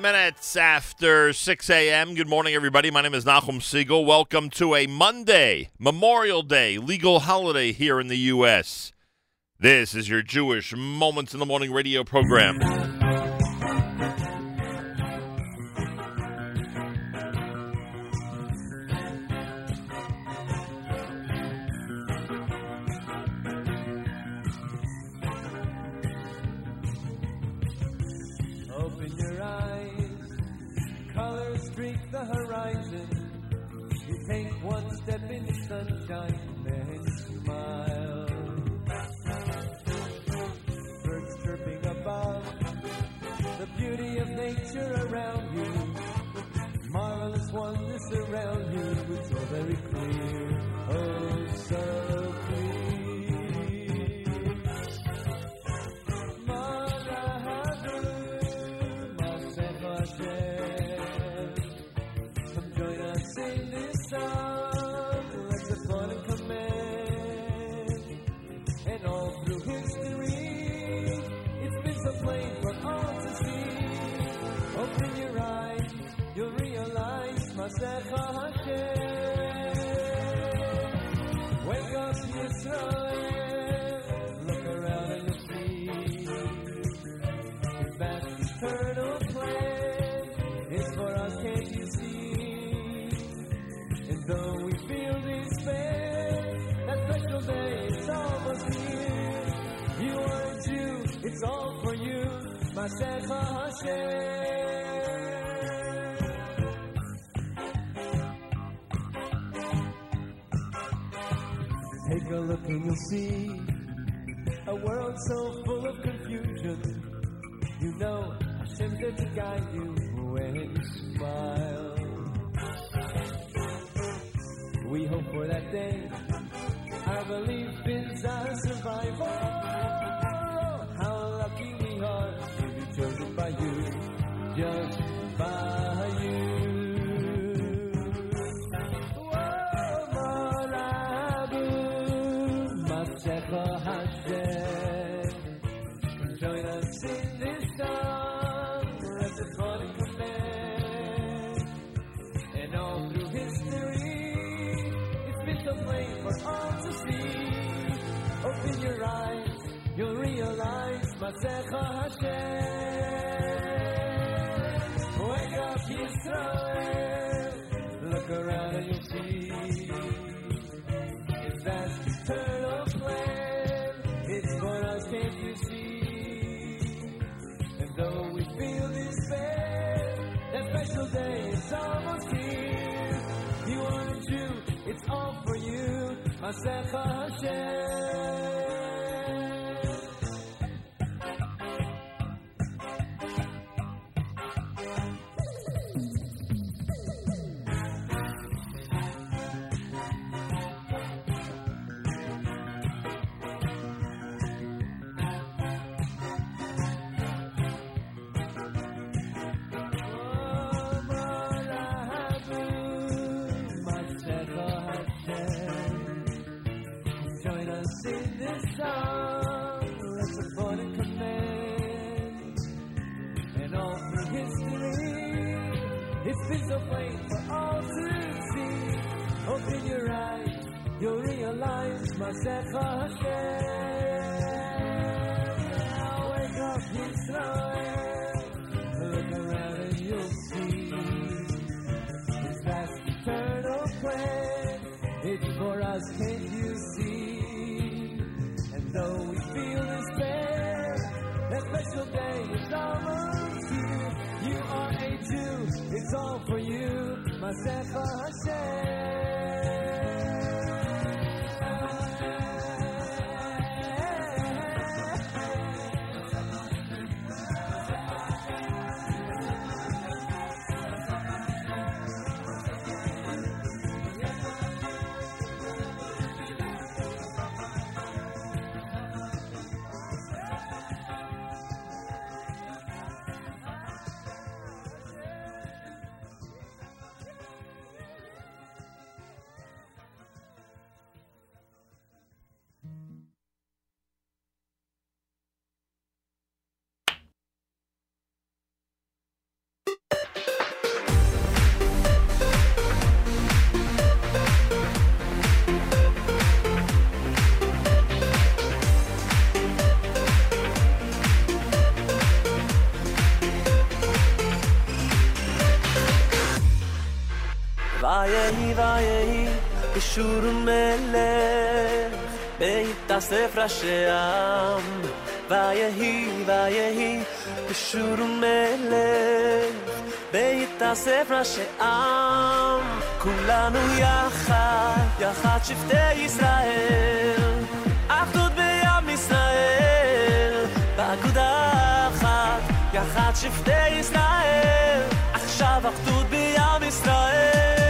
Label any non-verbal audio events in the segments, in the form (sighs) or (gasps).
minutes after 6 a.m. Good morning, everybody. My name is Nachum Segal. Welcome to a Monday, Memorial Day, legal holiday here in the U.S. This is your Jewish Moments in the Morning radio program. the horizon. You take one step in the sunshine, then smile. Birds chirping above, the beauty of nature around you. Marvelous wonders around you, it's all very clear. Oh, sir. and you'll see a world so full of confusion. you realize myself Now Wake up, Israel. Look around and you'll see this vast eternal plan. It's for us, can't you see? And though we feel despair, that special day is almost here. You are a Jew. It's all for you, myself. יהי אישור מלך ויתאסף ראשי עם ויהי ויהי אישור מלך ויתאסף ראשי עם כולנו יחד יחד שבטי ישראל. אחדות בעם ישראל. באגודה אחת יחד שבטי ישראל. עכשיו אחדות בעם ישראל.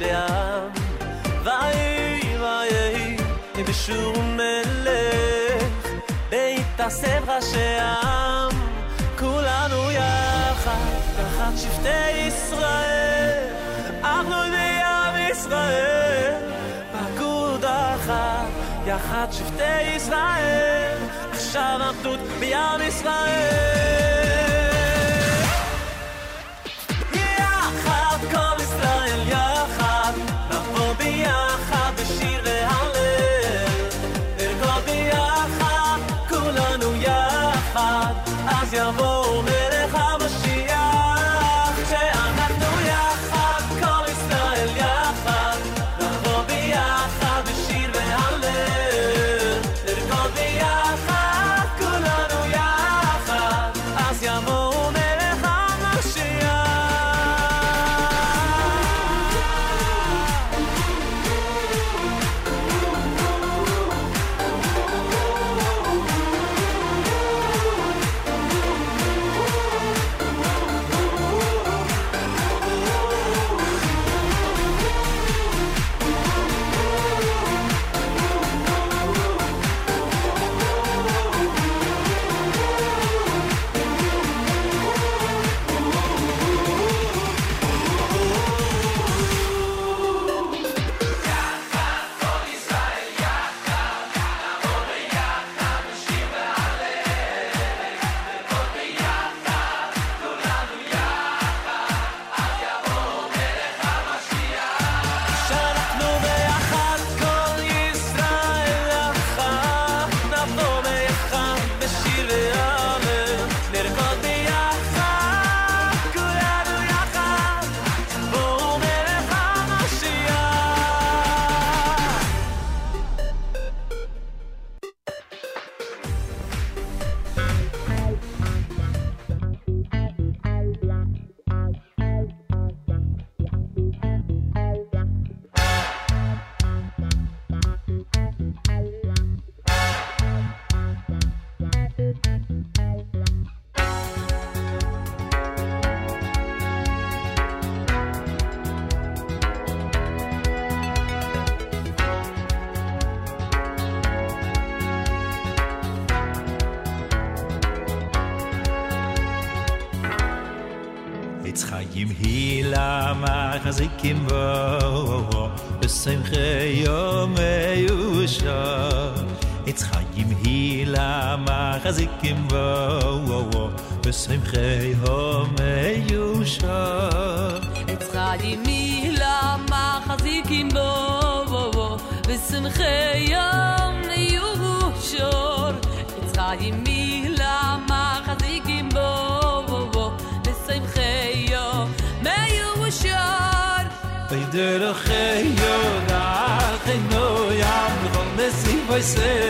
שעם ואי ואי בשום מלך. בהתאסף ראשי עם כולנו יחד תחת שבטי ישראל. אנחנו בים ישראל פקוד אחת יחד שבטי ישראל. עכשיו עבדות בים ישראל. say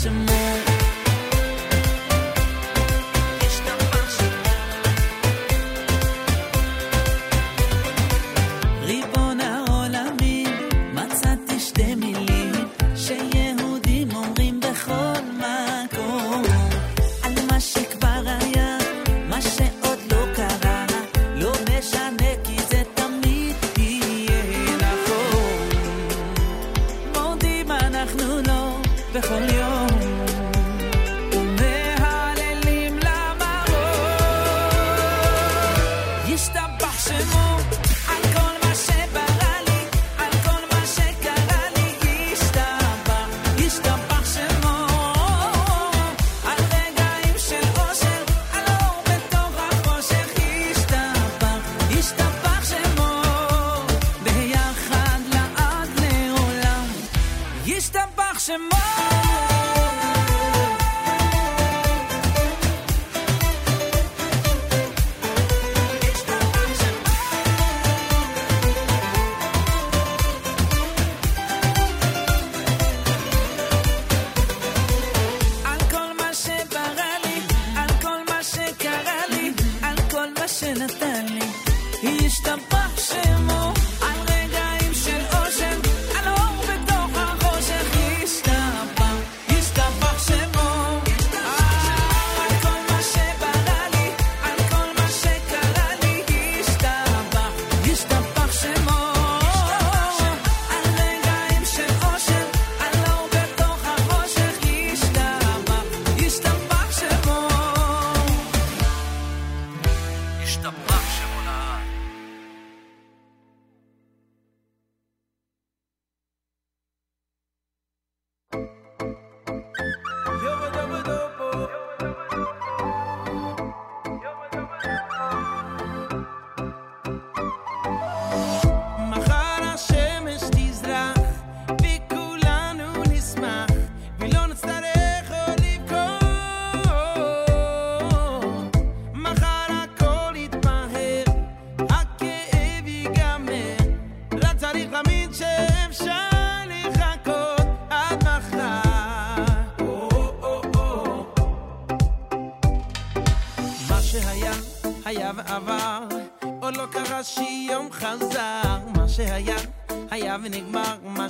some more.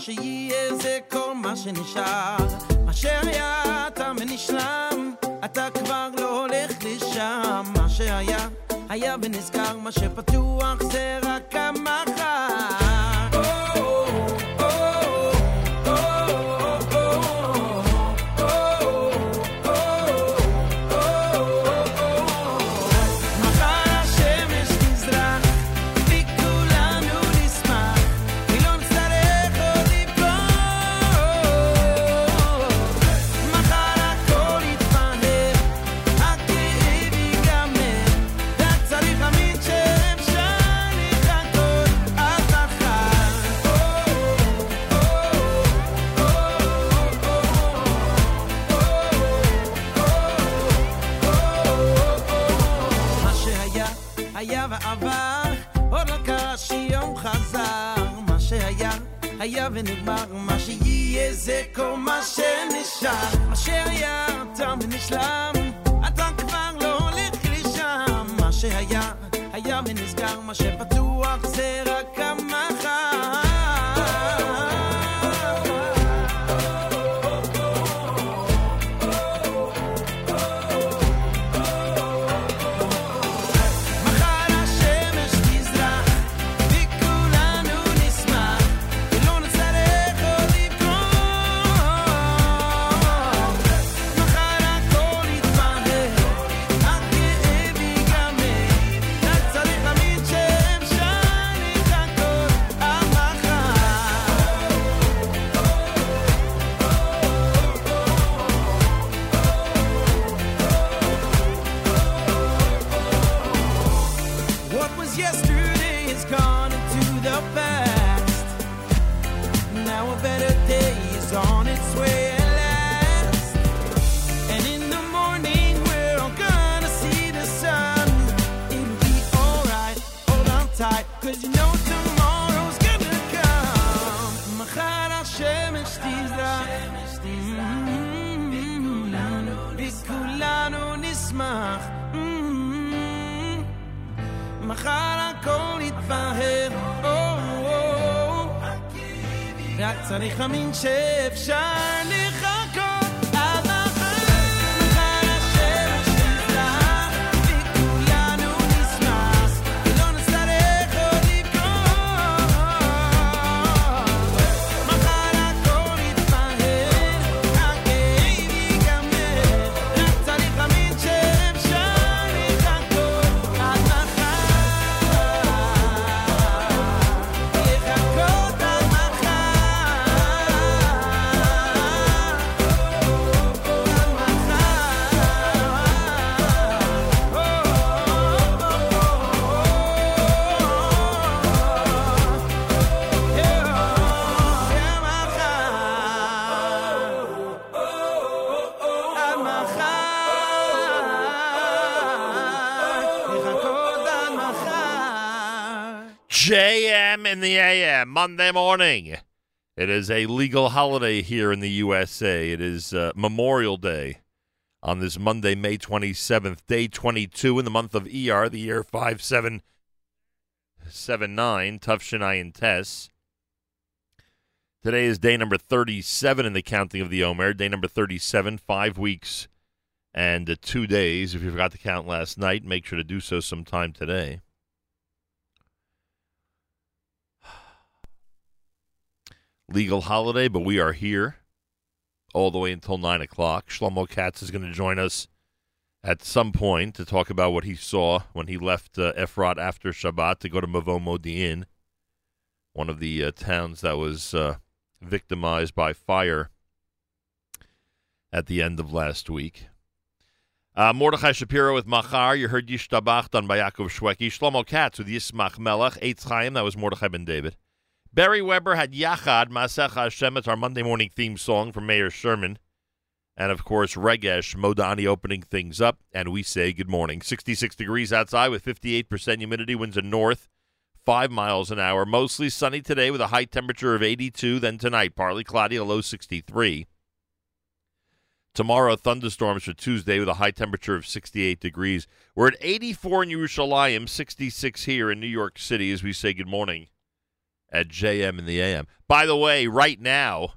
שיהיה זה כל מה שנשאר. שהיה, היה מנסגר מה שפתוח זה רק המחר. צריך להאמין שאפשר לחכות in the AM, Monday morning. It is a legal holiday here in the USA. It is uh, Memorial Day on this Monday, May 27th, day 22 in the month of ER, the year 5779, Tough Shinai and Tess. Today is day number 37 in the counting of the Omer, day number 37, five weeks and uh, two days. If you forgot to count last night, make sure to do so sometime today. Legal holiday, but we are here all the way until 9 o'clock. Shlomo Katz is going to join us at some point to talk about what he saw when he left uh, Efrat after Shabbat to go to Mevo Modi'in, one of the uh, towns that was uh, victimized by fire at the end of last week. Uh, Mordechai Shapiro with Machar. You heard Yishtabach done by Yaakov Shweki. Shlomo Katz with Yismach Melech. Eitz Chaim. That was Mordechai Ben David. Beri Weber had Yachad Masech Hashem. It's our Monday morning theme song from Mayor Sherman. And of course, Regesh Modani opening things up. And we say good morning. 66 degrees outside with 58% humidity. Winds are north, 5 miles an hour. Mostly sunny today with a high temperature of 82. Then tonight, partly cloudy, a low 63. Tomorrow, thunderstorms for Tuesday with a high temperature of 68 degrees. We're at 84 in Yerushalayim, 66 here in New York City as we say good morning at JM in the AM. By the way, right now,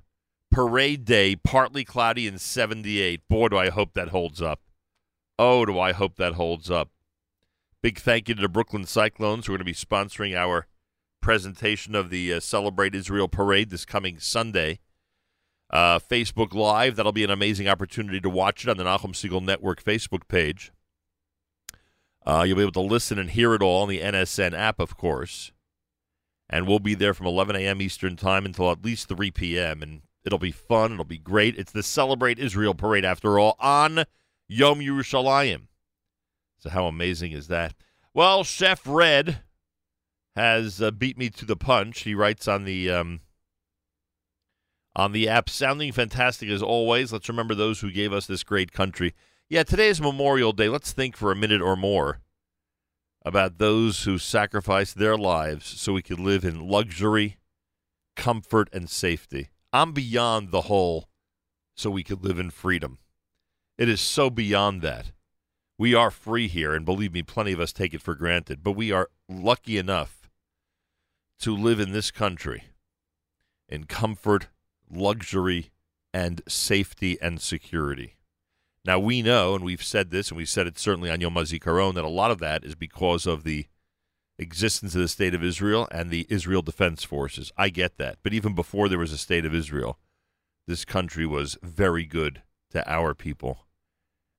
parade day, partly cloudy and 78. Boy, do I hope that holds up. Oh, do I hope that holds up. Big thank you to the Brooklyn Cyclones who are going to be sponsoring our presentation of the uh, Celebrate Israel Parade this coming Sunday. Uh, Facebook Live, that'll be an amazing opportunity to watch it on the Nachum Segal Network Facebook page. Uh, you'll be able to listen and hear it all on the NSN app, of course and we'll be there from 11 a.m. Eastern Time until at least 3 p.m. And it'll be fun. It'll be great. It's the Celebrate Israel Parade, after all, on Yom Yerushalayim. So how amazing is that? Well, Chef Red has uh, beat me to the punch. He writes on the um, on the app, sounding fantastic as always. Let's remember those who gave us this great country. Yeah, today is Memorial Day. Let's think for a minute or more about those who sacrificed their lives so we could live in luxury, comfort, and safety. I'm beyond the whole so we could live in freedom. It is so beyond that. We are free here, and believe me, plenty of us take it for granted, but we are lucky enough to live in this country in comfort, luxury, and safety and security. Now we know, and we've said this, and we said it certainly on Yom HaZikaron, that a lot of that is because of the existence of the state of Israel and the Israel Defense Forces. I get that, but even before there was a state of Israel, this country was very good to our people,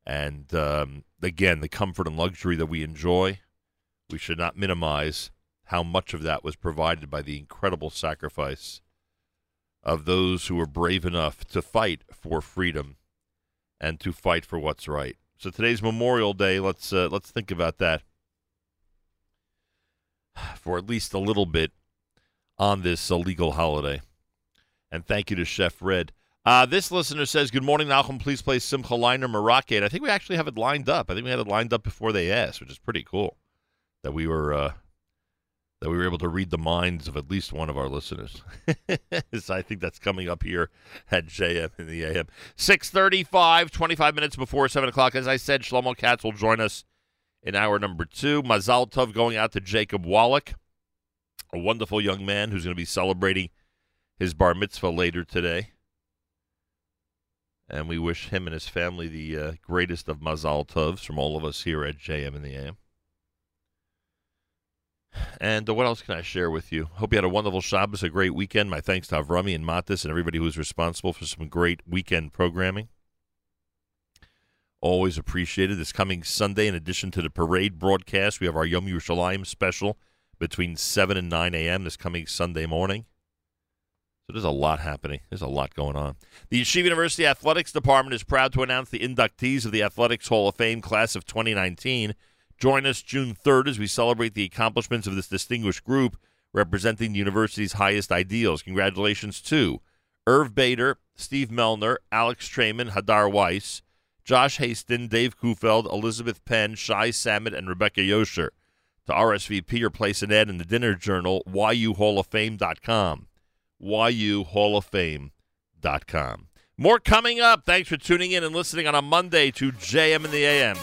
and um, again, the comfort and luxury that we enjoy, we should not minimize how much of that was provided by the incredible sacrifice of those who were brave enough to fight for freedom and to fight for what's right. So today's Memorial Day. Let's uh, let's think about that for at least a little bit on this illegal holiday. And thank you to Chef Red. Uh, this listener says, "Good morning, Malcolm. Please play Simcha Liner Moroccan." I think we actually have it lined up. I think we had it lined up before they asked, which is pretty cool. That we were uh, that we were able to read the minds of at least one of our listeners. (laughs) so I think that's coming up here at JM in the AM. 635, 25 minutes before 7 o'clock. As I said, Shlomo Katz will join us in hour number two. Mazal Tov going out to Jacob Wallach, a wonderful young man who's going to be celebrating his bar mitzvah later today. And we wish him and his family the uh, greatest of mazal tovs from all of us here at JM in the AM. And uh, what else can I share with you? Hope you had a wonderful Shabbos, a great weekend. My thanks to Avrami and Matis and everybody who was responsible for some great weekend programming. Always appreciated. This coming Sunday, in addition to the parade broadcast, we have our Yom Yerushalayim special between 7 and 9 a.m. this coming Sunday morning. So there's a lot happening. There's a lot going on. The Yeshiva University Athletics Department is proud to announce the inductees of the Athletics Hall of Fame class of 2019. Join us June 3rd as we celebrate the accomplishments of this distinguished group representing the university's highest ideals. Congratulations to Irv Bader, Steve Melner, Alex Trayman, Hadar Weiss, Josh Haston, Dave Kufeld, Elizabeth Penn, Shai Samet, and Rebecca Yosher. To RSVP or place an ad in the Dinner Journal, yuhalloffame.com. yuhalloffame.com. More coming up. Thanks for tuning in and listening on a Monday to JM in the AM.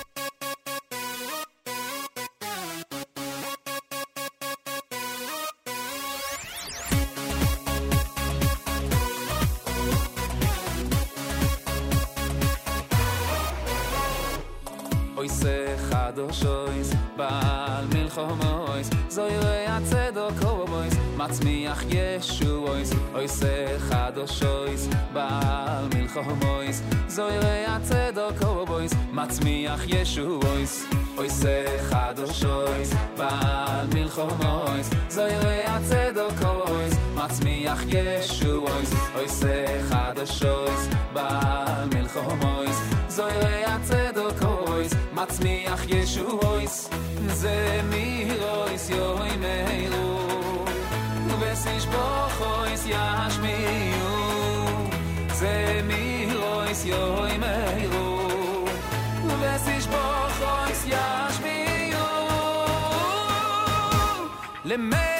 oy re atzedo kobois matzmiach yeshu ois oy se chadosh ois bal milchomois zoy re atzedo kobois matzmiach yeshu ois oy se chadosh ois bal milchomois zoy re atzedo kobois matzmiach yeshu ois oy se chadosh ois bal milchomois zoy re atzedo מצמיח ישועויס זה מירויס יוי מיירו. וסיש בוכויס ישמיעו זה מירויס יוי מיירו. וסיש בוכויס ישמיעו. למלך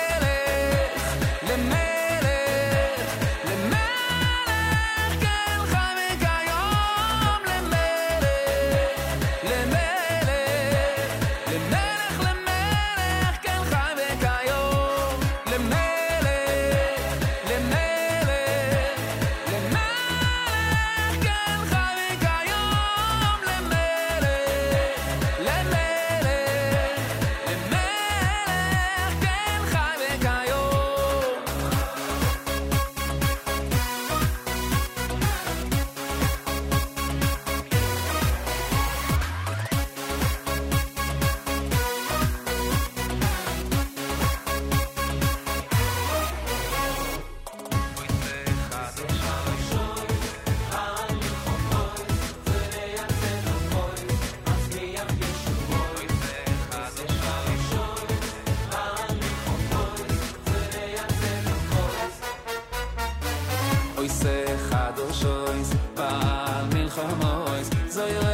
Baal milchomois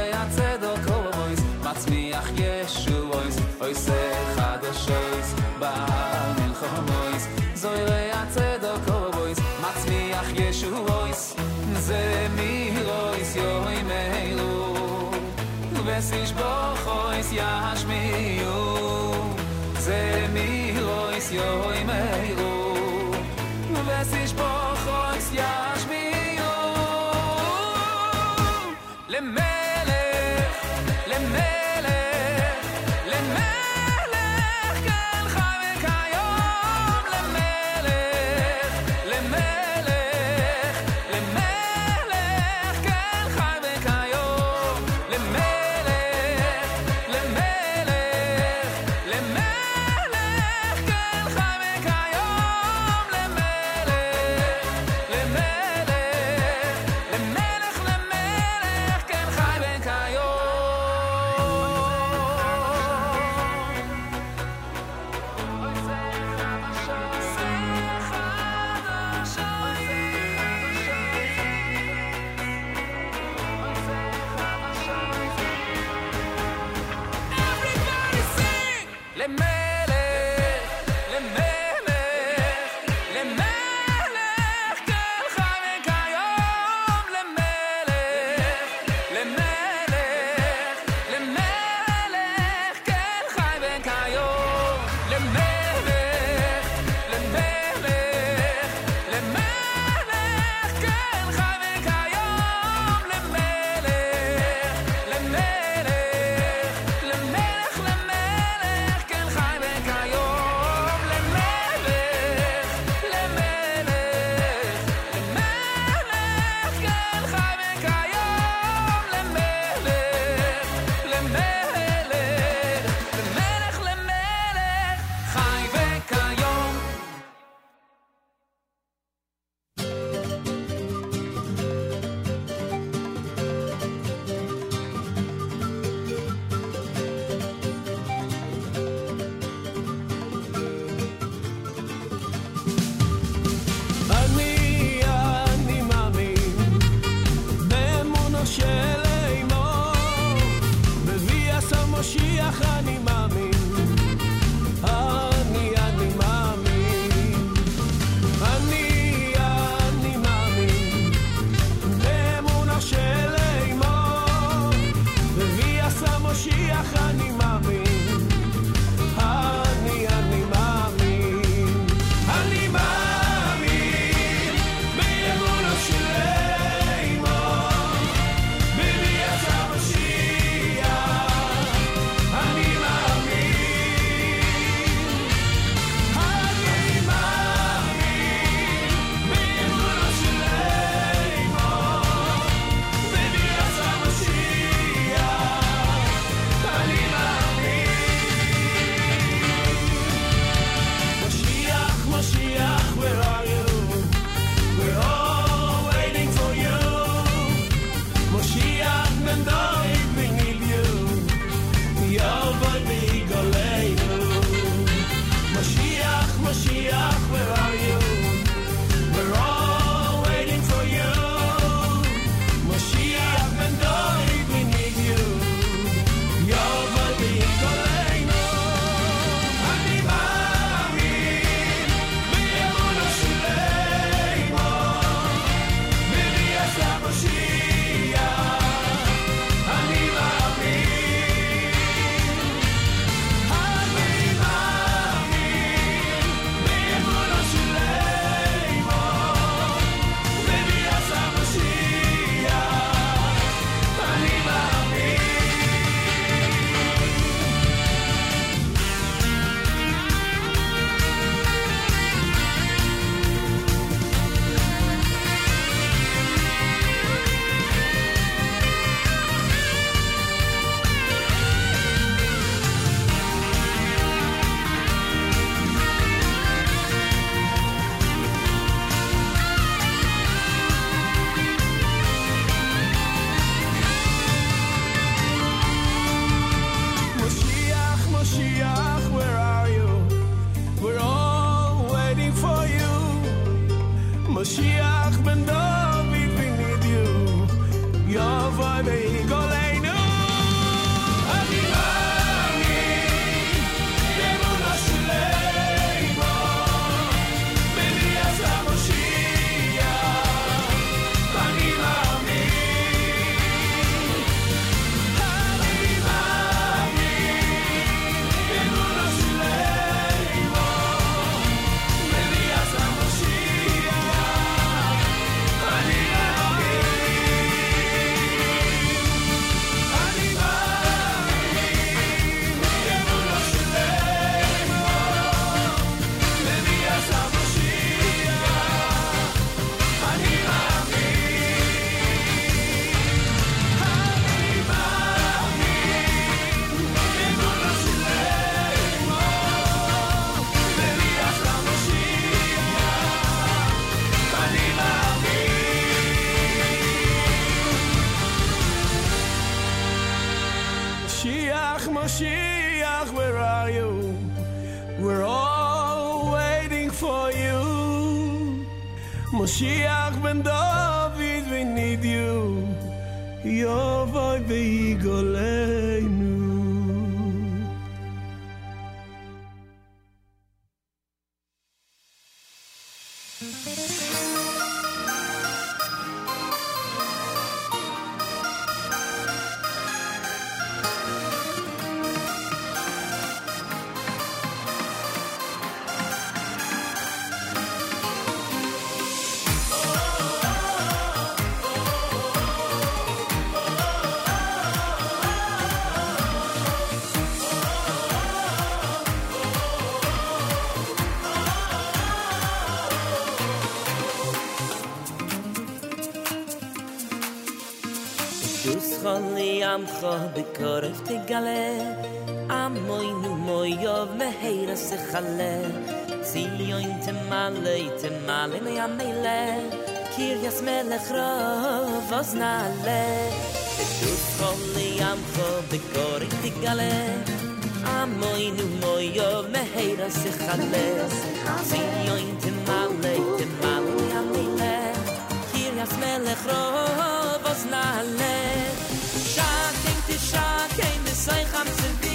korf te gale a moy nu moy yov me heira se khale zi yoin te male te male me amele kir yas me le khro vos na le du kom ni am kho de gale a nu moy yov se khale zi yoin te male te male me amele kir yas khro vos na say khamsin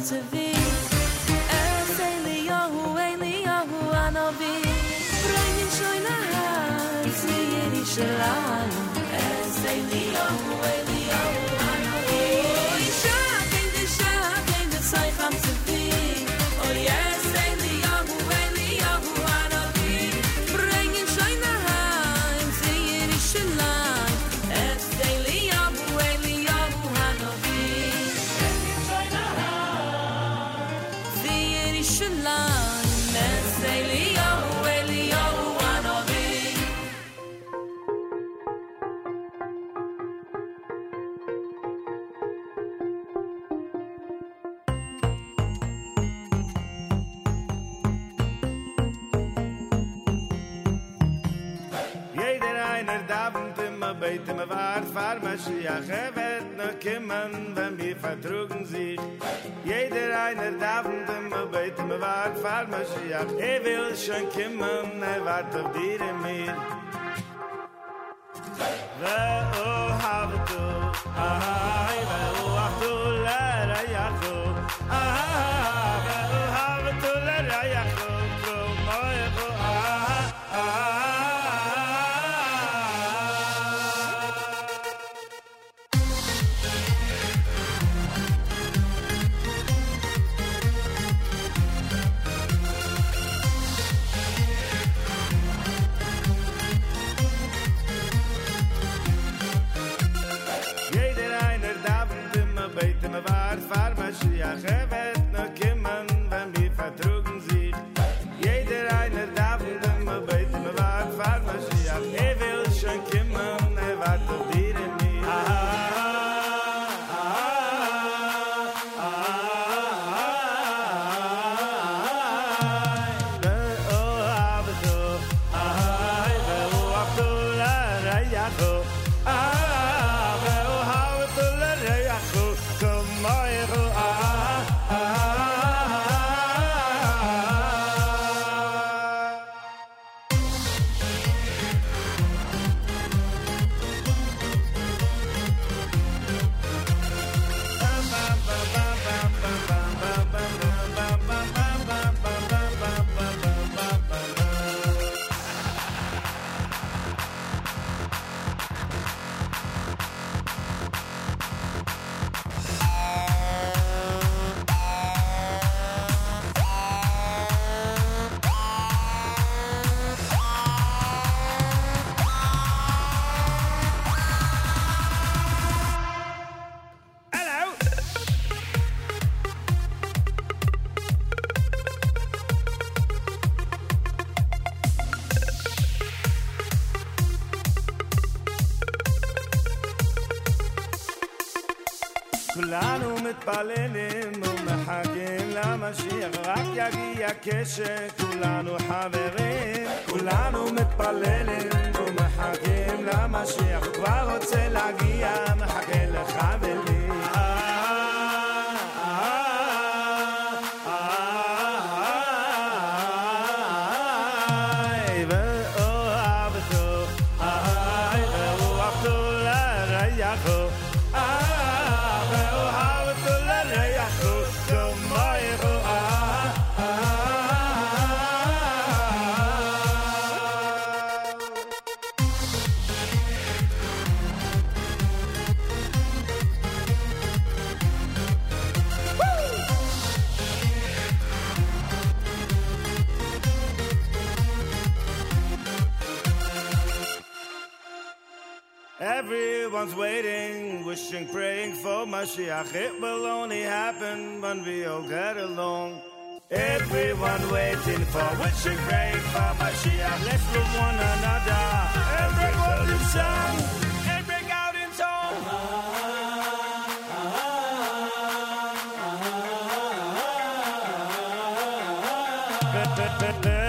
to be. laat op. מתפללים ומחכים למשיח רק יגיע כשכולנו חברים. כולנו מתפללים ומחכים למשיח כבר רוצה להגיע מחכה לך ול... one's waiting, wishing, praying for Mashiach. It will only happen when we all get along. Everyone waiting for, wishing, praying for Mashiach. Let's love one another. Everyone in song and break out in song. Better. (laughs)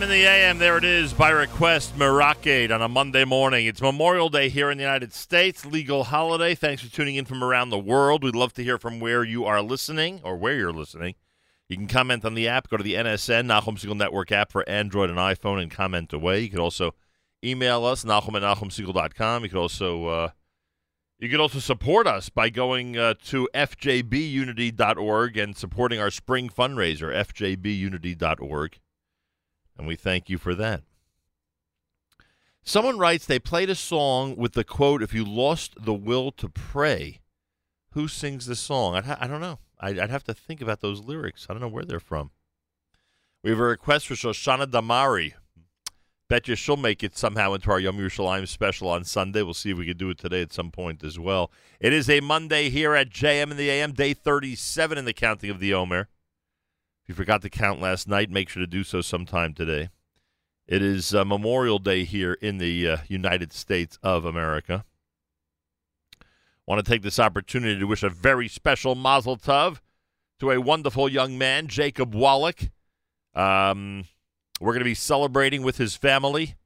In the AM, there it is, by request, Meracade on a Monday morning. It's Memorial Day here in the United States, legal holiday. Thanks for tuning in from around the world. We'd love to hear from where you are listening or where you're listening. You can comment on the app. Go to the NSN, Nachum Segal Network app for Android and iPhone and comment away. You could also email us, Nachum at NachumSegal.com. You could also uh, you could also support us by going uh, to fjbunity.org and supporting our spring fundraiser, fjbunity.org. And we thank you for that. Someone writes they played a song with the quote, If you lost the will to pray. Who sings this song? Ha- I don't know. I'd, I'd have to think about those lyrics. I don't know where they're from. We have a request for Shoshana Damari. Bet you she'll make it somehow into our Yom Yerushalayim special on Sunday. We'll see if we can do it today at some point as well. It is a Monday here at JM in the AM, day 37 in the counting of the Omer. You forgot to count last night, make sure to do so sometime today. It is uh, Memorial Day here in the uh, United States of America. I want to take this opportunity to wish a very special Mazel Tov to a wonderful young man, Jacob Wallach. Um, we're going to be celebrating with his family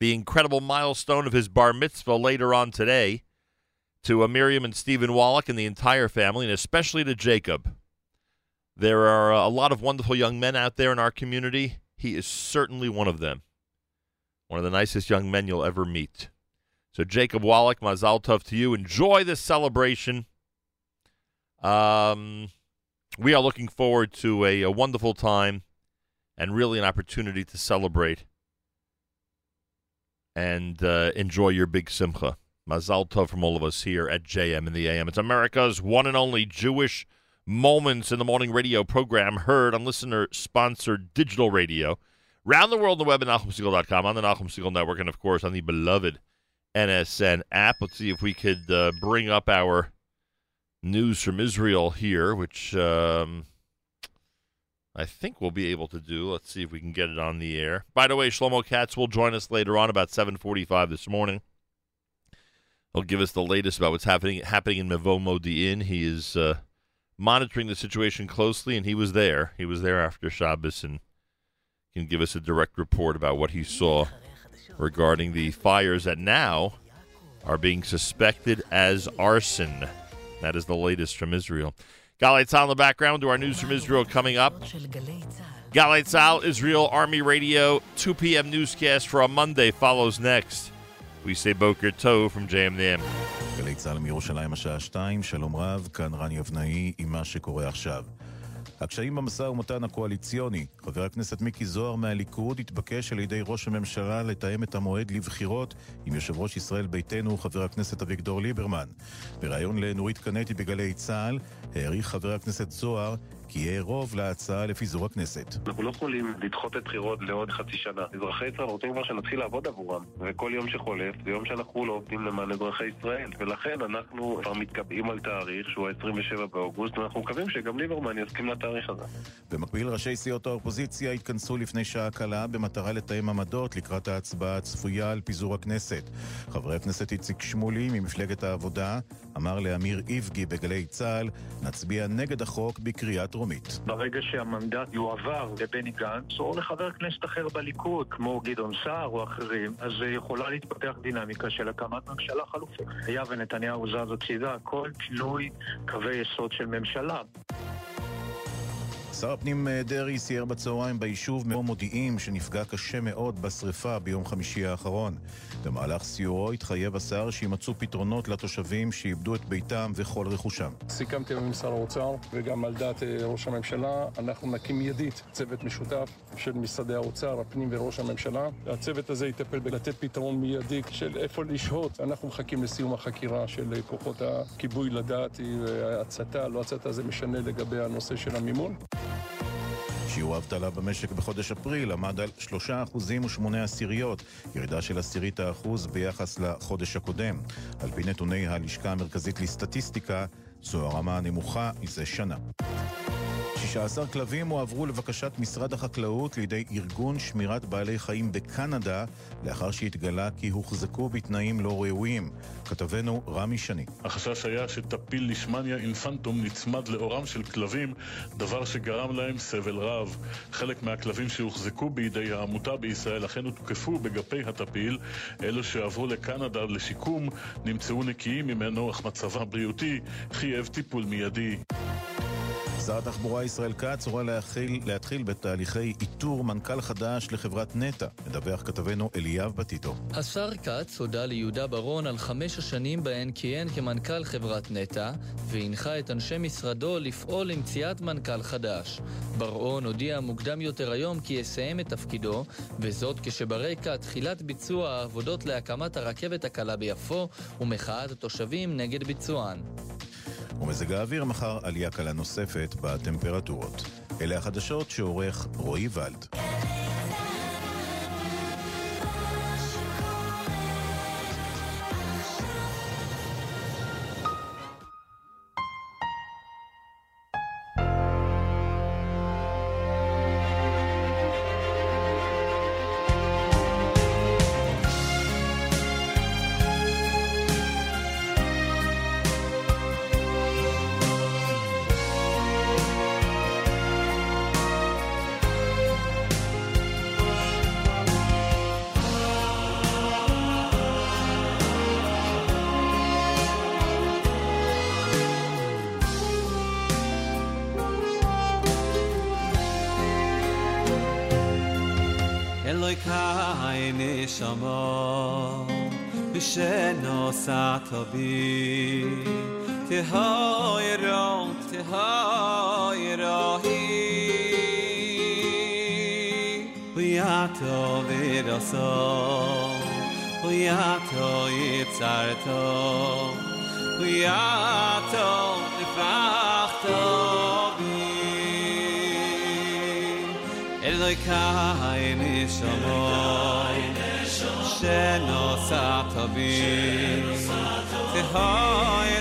the incredible milestone of his bar mitzvah later on today to uh, Miriam and Stephen Wallach and the entire family, and especially to Jacob. There are uh, a lot of wonderful young men out there in our community. He is certainly one of them. One of the nicest young men you'll ever meet. So, Jacob Wallach, Mazal Tov to you. Enjoy this celebration. Um, we are looking forward to a, a wonderful time and really an opportunity to celebrate and uh, enjoy your big simcha. Mazal Tov from all of us here at JM in the AM. It's America's one and only Jewish Moments in the Morning radio program heard on listener-sponsored digital radio. Round the world on the web at NachumSegal.com, on the Nachum Segal Network, and, of course, on the beloved NSN app. Let's see if we could uh, bring up our news from Israel here, which um, I think we'll be able to do. Let's see if we can get it on the air. By the way, Shlomo Katz will join us later on about 7:45 this morning. He'll give us the latest about what's happening happening in Mevo Modi'in. He is uh, monitoring the situation closely, and he was there. He was there after Shabbos and can give us a direct report about what he saw regarding the fires that now are being suspected as arson. That is the latest from Israel. Galei Tzahal in the background to our news from Israel coming up. Galei Tzahal, Israel Army Radio, 2 p.m. newscast for a Monday follows next. We say Boker Tov from JMDM. גלי צה"ל מירושלים השעה שתיים, שלום רב, כאן רני אבנאי עם מה שקורה עכשיו. הקשיים במשא ומתן הקואליציוני. חבר הכנסת מיקי זוהר מהליכוד התבקש על ידי ראש הממשלה לתאם את המועד לבחירות עם יושב ראש ישראל ביתנו, חבר הכנסת אביגדור ליברמן. בריאיון לנורית קנטי בגלי צה"ל, העריך חבר הכנסת זוהר כי יהיה רוב להצעה לפיזור הכנסת. אנחנו לא יכולים לדחות את בחירות לעוד חצי שנה. אזרחי ישראל רוצים כבר שנתחיל לעבוד עבורם, וכל יום שחולף זה יום שאנחנו לא עובדים למען אזרחי ישראל. ולכן אנחנו כבר מתקבעים על תאריך שהוא ה-27 באוגוסט, ואנחנו מקווים שגם ליברמן יסכים לתאריך הזה. במקביל, ראשי סיעות האופוזיציה התכנסו לפני שעה קלה במטרה לתאם עמדות לקראת ההצבעה הצפויה על פיזור הכנסת. חבר הכנסת איציק שמולי ממפלגת העבודה אמר לאמיר איבגי בגלי צה"ל, נצביע נגד החוק בקריאה טרומית. ברגע שהמנדט יועבר לבני גנץ או לחבר כנסת אחר בליכוד, כמו גדעון סער או אחרים, אז יכולה להתפתח דינמיקה של הקמת ממשלה חלופית. היה ונתניהו זז הצידה, הכל תלוי קווי יסוד של ממשלה. שר הפנים אה, דרעי סייר בצהריים ביישוב מאור מודיעים שנפגע קשה מאוד בשריפה ביום חמישי האחרון. במהלך סיורו התחייב השר שימצאו פתרונות לתושבים שאיבדו את ביתם וכל רכושם. סיכמתי עם שר האוצר וגם על דעת אה, ראש הממשלה, אנחנו נקים מיידית צוות משותף של משרדי האוצר, הפנים וראש הממשלה. הצוות הזה יטפל בלתת פתרון מיידי של איפה לשהות. אנחנו מחכים לסיום החקירה של אה, כוחות הכיבוי לדעת הצתה, לא הצתה, זה משנה לגבי הנושא של המימון. שיעור האבטלה במשק בחודש אפריל עמד על 3% ו-8 עשיריות, ירידה של עשירית האחוז ביחס לחודש הקודם. על פי נתוני הלשכה המרכזית לסטטיסטיקה, זו הרמה הנמוכה מזה שנה. 16 כלבים הועברו לבקשת משרד החקלאות לידי ארגון שמירת בעלי חיים בקנדה, לאחר שהתגלה כי הוחזקו בתנאים לא ראויים. כתבנו רמי שני. החשש היה שטפיל לישמניה אינפנטום נצמד לאורם של כלבים, דבר שגרם להם סבל רב. חלק מהכלבים שהוחזקו בידי העמותה בישראל אכן הותקפו בגפי הטפיל. אלו שעברו לקנדה לשיקום נמצאו נקיים ממנו, אך מצבם הבריאותי חייב טיפול מיידי. שר התחבורה ישראל כץ הורה להתחיל, להתחיל בתהליכי איתור מנכ"ל חדש לחברת נטע, מדווח כתבנו אליאב בטיטו. השר כץ הודה ליהודה ברון על חמש השנים בהן כיהן כמנכ"ל חברת נטע, והנחה את אנשי משרדו לפעול למציאת מנכ"ל חדש. ברון הודיע מוקדם יותר היום כי יסיים את תפקידו, וזאת כשברקע תחילת ביצוע העבודות להקמת הרכבת הקלה ביפו ומחאת התושבים נגד ביצוען. ומזג האוויר מחר עלייה קלה נוספת בטמפרטורות. אלה החדשות שעורך רועי ולד. khabi te hayra te hayra hi we are to the so we to it's to we to to el doy kai ni shomoy shenosat Tehoyro,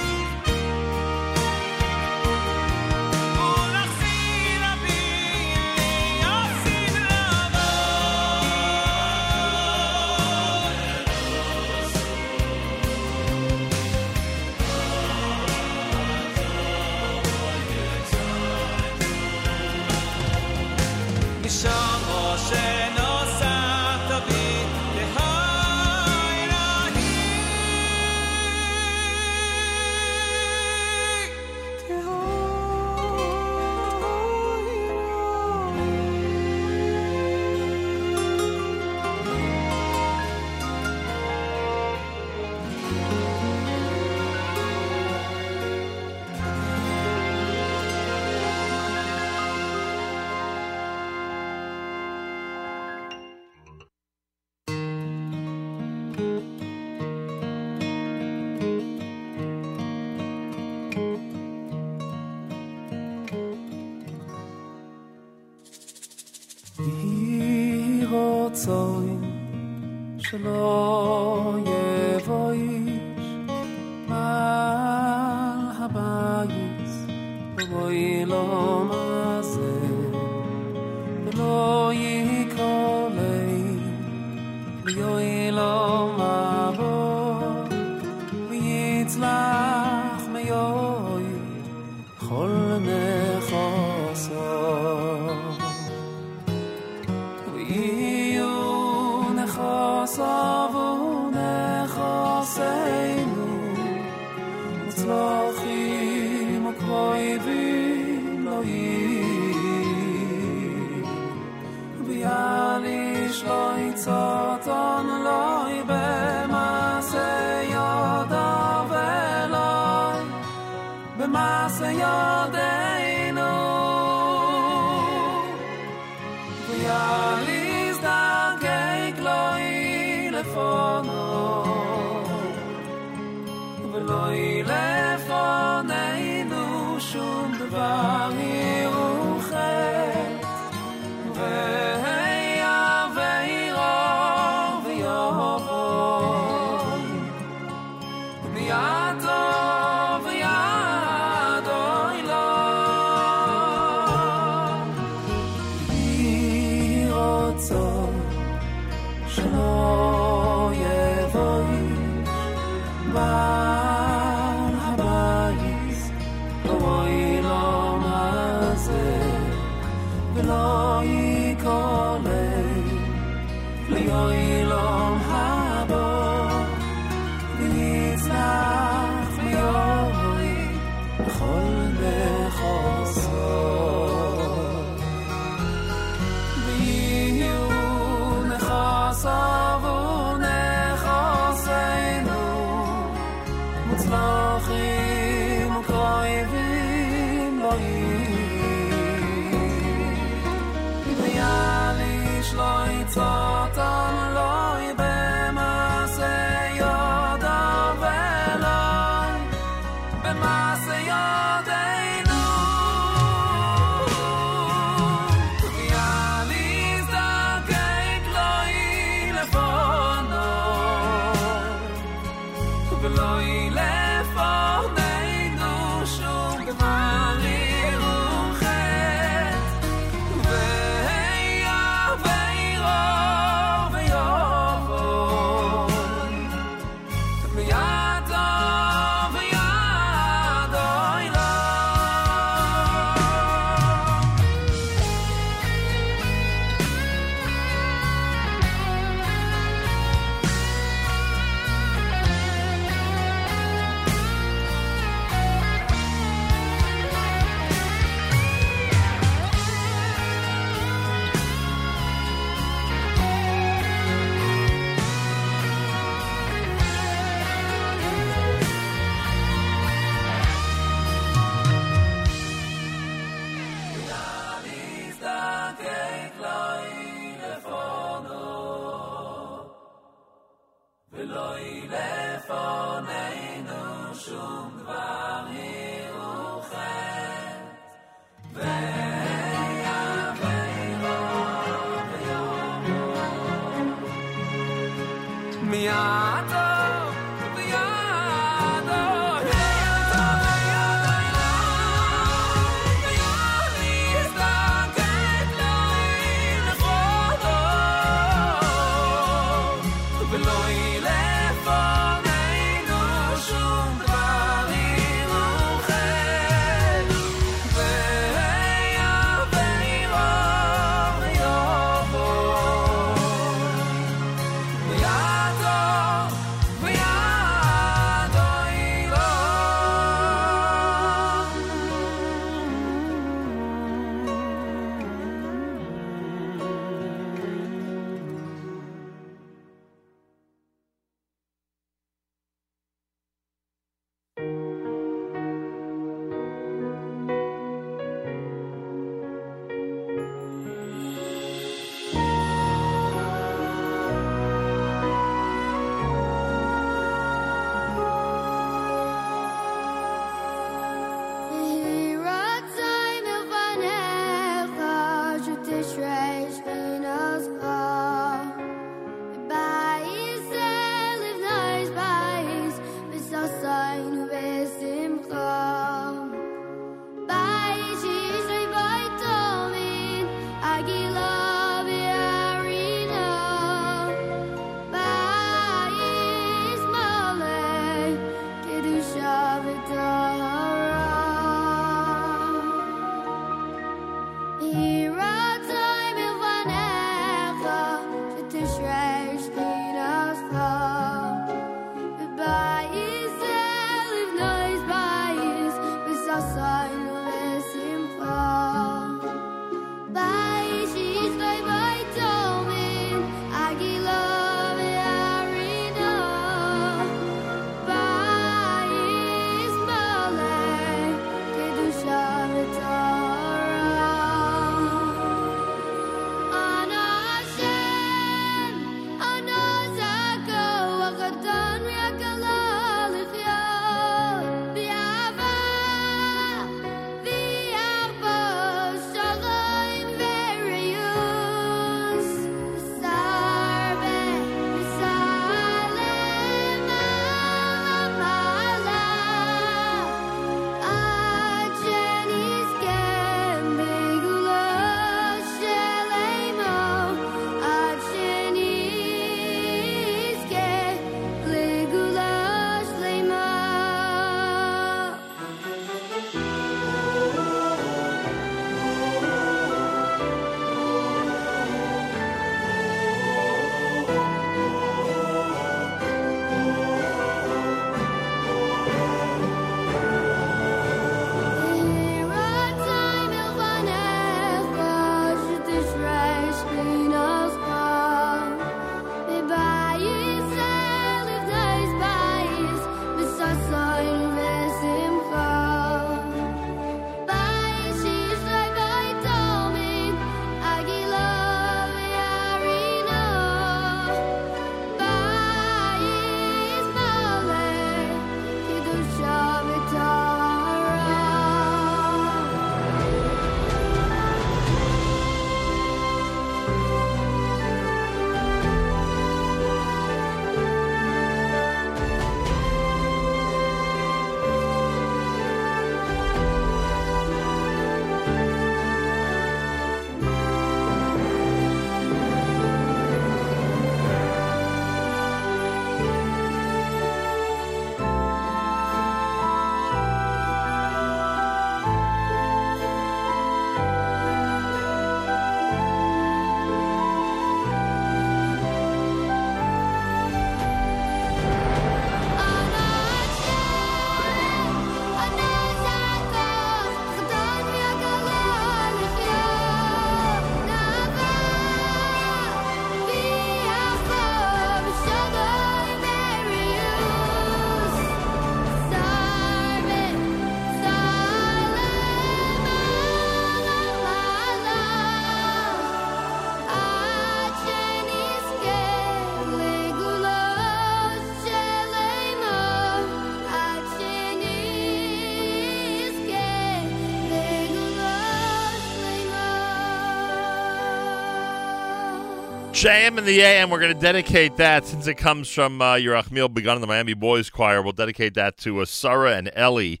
JM in the AM, we're going to dedicate that since it comes from uh, Yerachmiel Begun in the Miami Boys Choir. We'll dedicate that to uh, Sarah and Ellie.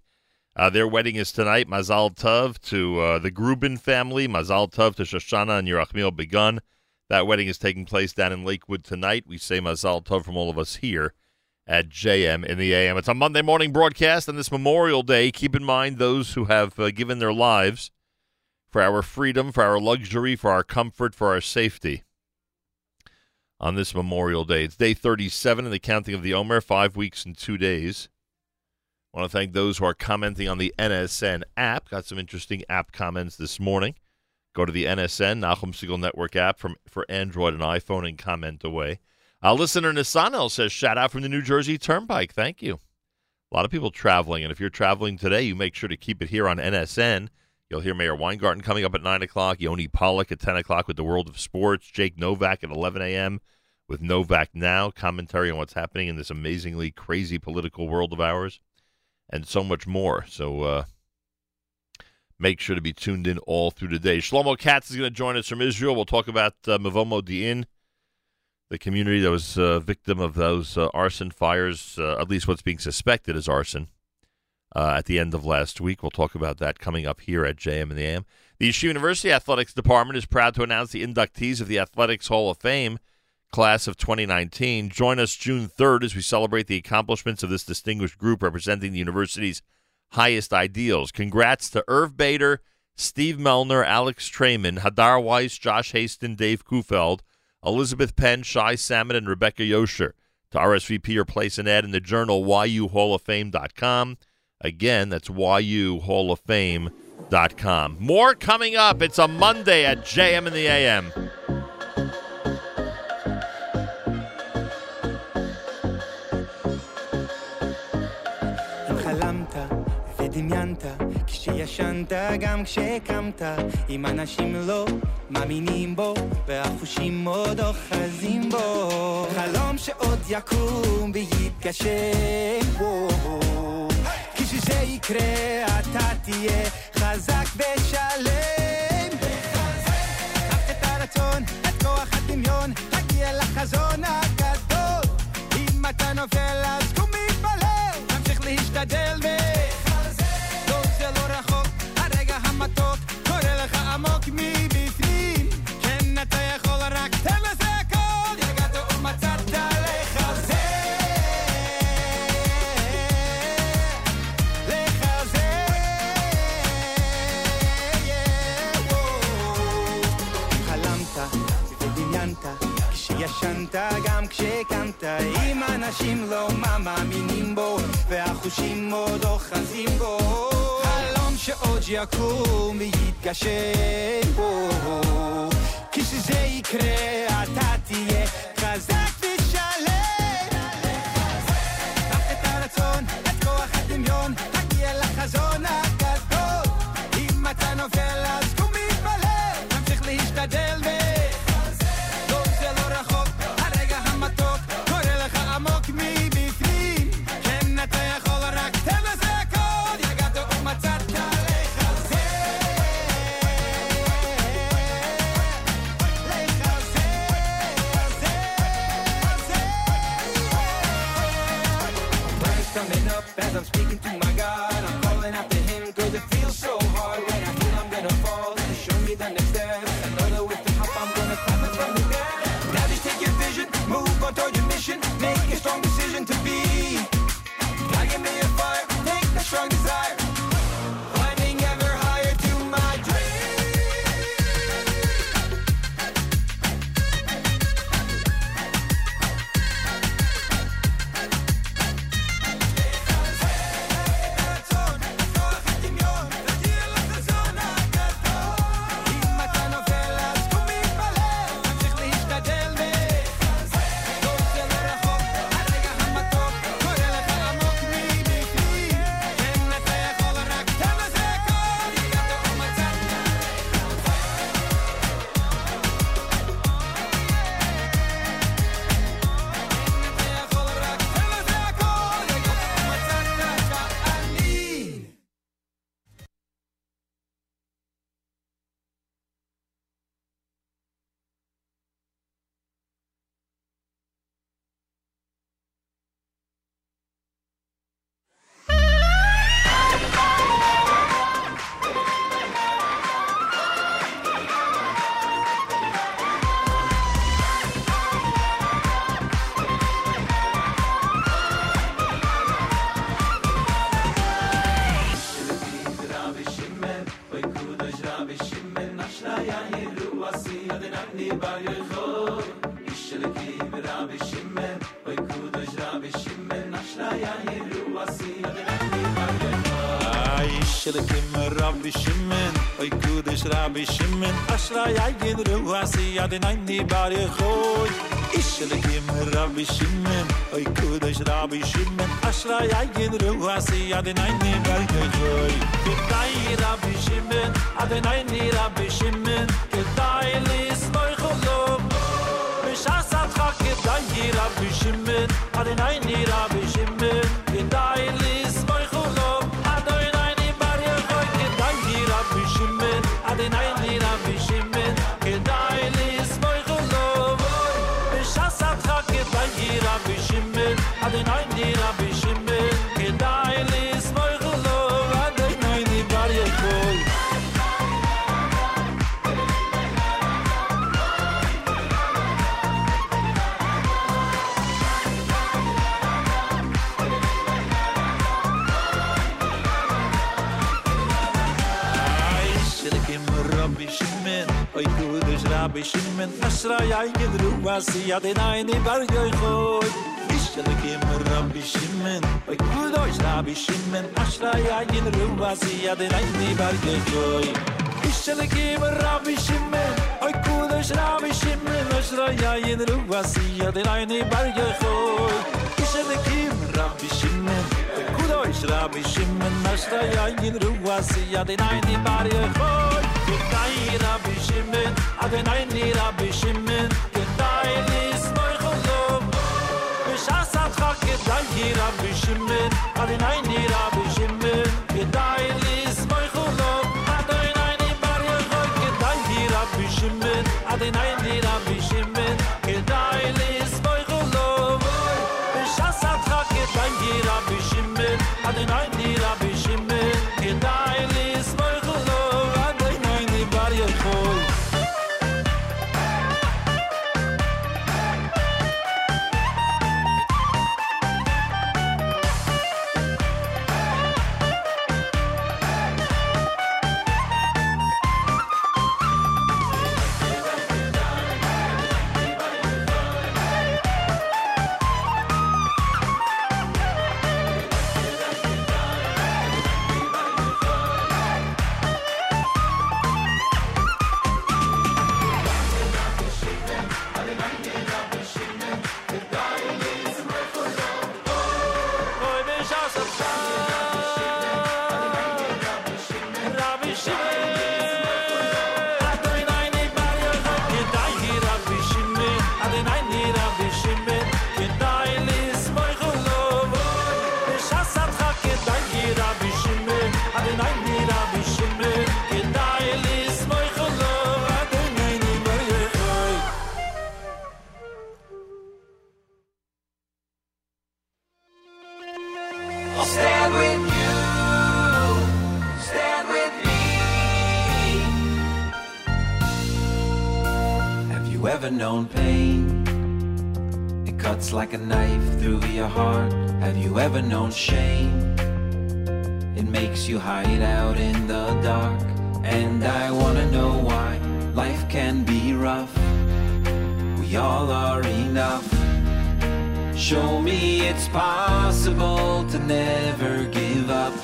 Uh, their wedding is tonight. Mazal Tov to uh, the Grubin family. Mazal Tov to Shoshana and Yerachmiel Begun. That wedding is taking place down in Lakewood tonight. We say Mazal Tov from all of us here at JM in the AM. It's a Monday morning broadcast on this Memorial Day. Keep in mind those who have uh, given their lives for our freedom, for our luxury, for our comfort, for our safety on this Memorial Day. It's day 37 in the counting of the Omer, five weeks and two days. I want to thank those who are commenting on the NSN app. Got some interesting app comments this morning. Go to the NSN, Nachum Segal Network app from, for Android and iPhone and comment away. Uh, listener Nisanel says, shout out from the New Jersey Turnpike. Thank you. A lot of people traveling, and if you're traveling today, you make sure to keep it here on NSN. You'll hear Meir Weingarten coming up at 9 o'clock, Yoni Pollock at 10 o'clock with the World of Sports, Jake Novak at 11 a.m. with Novak Now, commentary on what's happening in this amazingly crazy political world of ours, and so much more. So uh, make sure to be tuned in all through the day. Shlomo Katz is going to join us from Israel. We'll talk about uh, Mevo Modi'in, the community that was uh, victim of those uh, arson fires, uh, at least what's being suspected as arson uh, at the end of last week. We'll talk about that coming up here at JM and the AM. The Yeshiva University Athletics Department is proud to announce the inductees of the Athletics Hall of Fame class of 2019. Join us June 3rd as we celebrate the accomplishments of this distinguished group representing the university's highest ideals. Congrats to Irv Bader, Steve Melner, Alex Trayman, Hadar Weiss, Josh Haston, Dave Kufeld, Elizabeth Penn, Shai Salmon, and Rebecca Yosher. To RSVP or place an ad in the journal yuhalloffame.com. Again, that's yuhalloffame.com. More coming up. It's a Monday at JM in the AM. כשישנת גם כשקמת אם אנשים לא מאמינים בו והחושים עוד אוחזים בו. חלום שעוד יקום ויתגשם וואו. כשזה יקרה אתה תהיה חזק ושלם. קח את הרצון, את כוח הדמיון, תגיע לחזון הגדול. אם אתה נופל אז קום מתפלל, תמשיך להשתדל ו... כשישנת גם כשקמת אם אנשים לא מאמינים בו והחושים עוד אוחזים בו. חלום שעוד יקום ויתגשם בו. כשזה יקרה אתה תהיה חזק ושלם. קח את הרצון, את כוח הדמיון, תגיע לחזון Ishra bi shim ashra ya gidru wasi ya de nine ni bar khoy Ishra bi shim ra bi shim kud ishra bi shim ashra ya gidru wasi ya de nine ni bar khoy Ishra bi shim ra bi shim ay kud ishra bi shim ashra ya gidru wasi ya de nine ein Rabbi Rabbi men asra yai gedru was ya de nine bar yo khoy ishel kem ram oy men ay kul doy sta bishim men was ya de nine bar yo khoy ishel kem ram oy men ay kul doy sta bishim men was ya de nine bar yo khoy ishel kem ram oy men ay kul doy sta bishim men was ya de nine bar yo khoy Kedai Rabbi Shimon, adinayni Rabbi Shimon, kedai lismoy cholom. Bishas atcha kedai Rabbi Shimon, adinayni Rabbi Shimon, known shame? It makes you hide out in the dark. And I wanna know why life can be rough. We all are enough. Show me it's possible to never give up.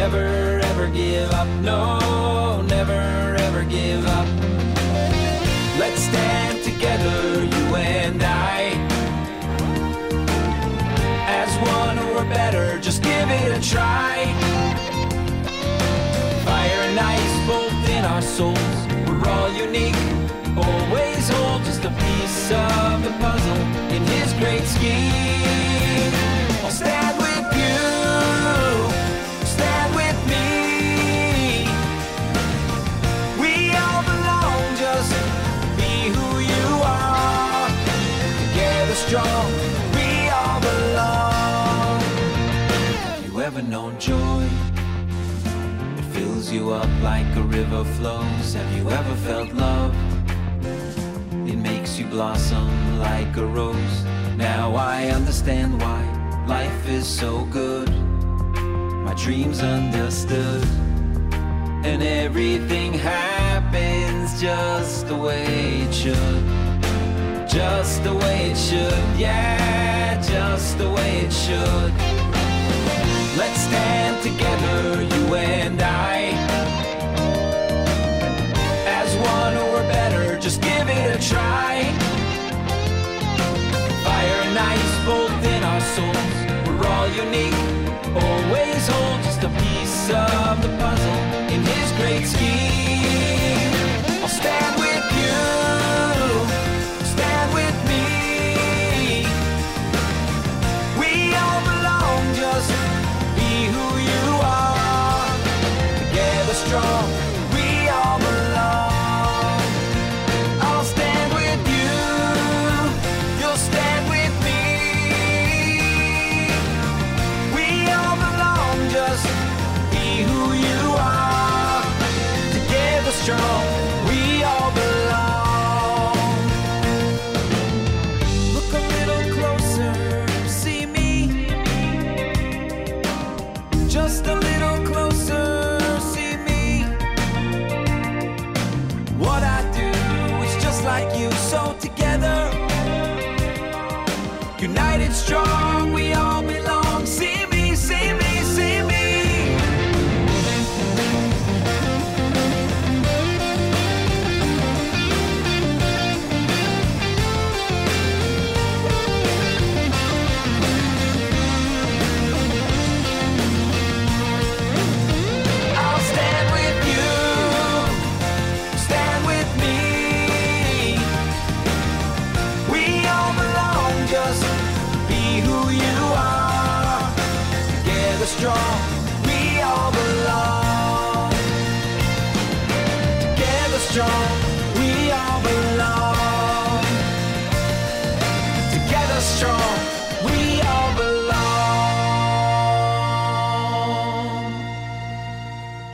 Never ever give up, no, never ever give up. Let's stand together, you and I. one or better, just give it a try. Fire and ice both in our souls, we're all unique. Always hold just a piece of the puzzle in his great scheme. Joy? It fills you up like a river flows. Have you ever felt love? It makes you blossom like a rose. Now I understand why life is so good. My dreams understood. And everything happens just the way it should. Just the way it should, yeah, just the way it should. Let's stand together, you and I. As one or better, just give it a try. Fire and ice both in our souls. We're all unique. Always hold just a piece of the puzzle in his great scheme.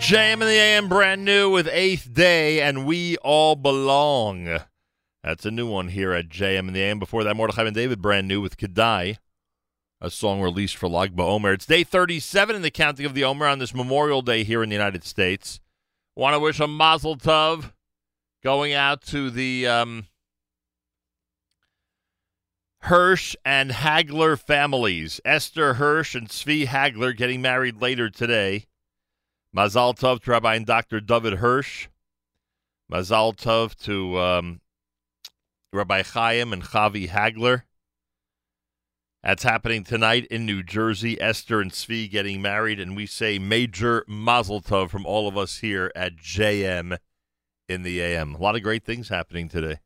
JM in the AM, brand new with Eighth Day, and we all belong. That's a new one here at JM in the AM. Before that, Mordechai and David, brand new with Kedai, a song released for Lag BaOmer. It's day 37 in the counting of the Omer on this Memorial Day here in the United States. Want to wish a Mazel Tov going out to the um, Hirsch and Hagler families. Esther Hirsch and Svi Hagler getting married later today. Mazal Tov to Rabbi and Dr. David Hirsch. Mazal Tov to um, Rabbi Chaim and Chavi Hagler. That's happening tonight in New Jersey. Esther and Svi getting married, and we say major Mazel Tov from all of us here at JM in the AM. A lot of great things happening today.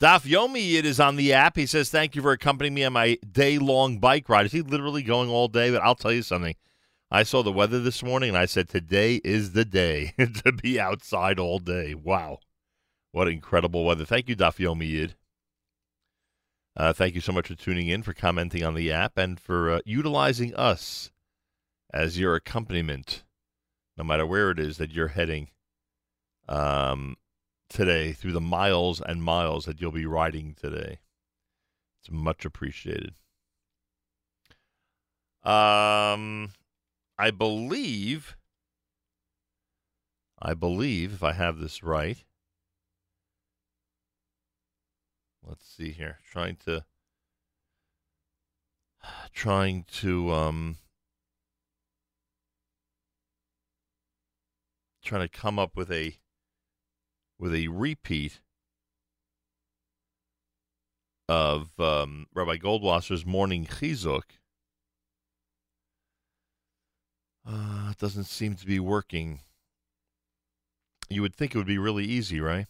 Daf Yomi Yid is on the app. He says, Thank you for accompanying me on my day long bike ride. Is he literally going all day? But I'll tell you something. I saw the weather this morning and I said, Today is the day (laughs) to be outside all day. Wow. What incredible weather. Thank you, Daf Yomi Yid. Uh, thank you so much for tuning in, for commenting on the app, and for uh, utilizing us as your accompaniment, no matter where it is that you're heading um, today, through the miles and miles that you'll be riding today. It's much appreciated. Um, I believe, I believe, if I have this right, let's see here, trying to, trying to, um, trying to come up with a, with a repeat of um, Rabbi Goldwasser's morning chizuk. Uh, it doesn't seem to be working. You would think it would be really easy, right?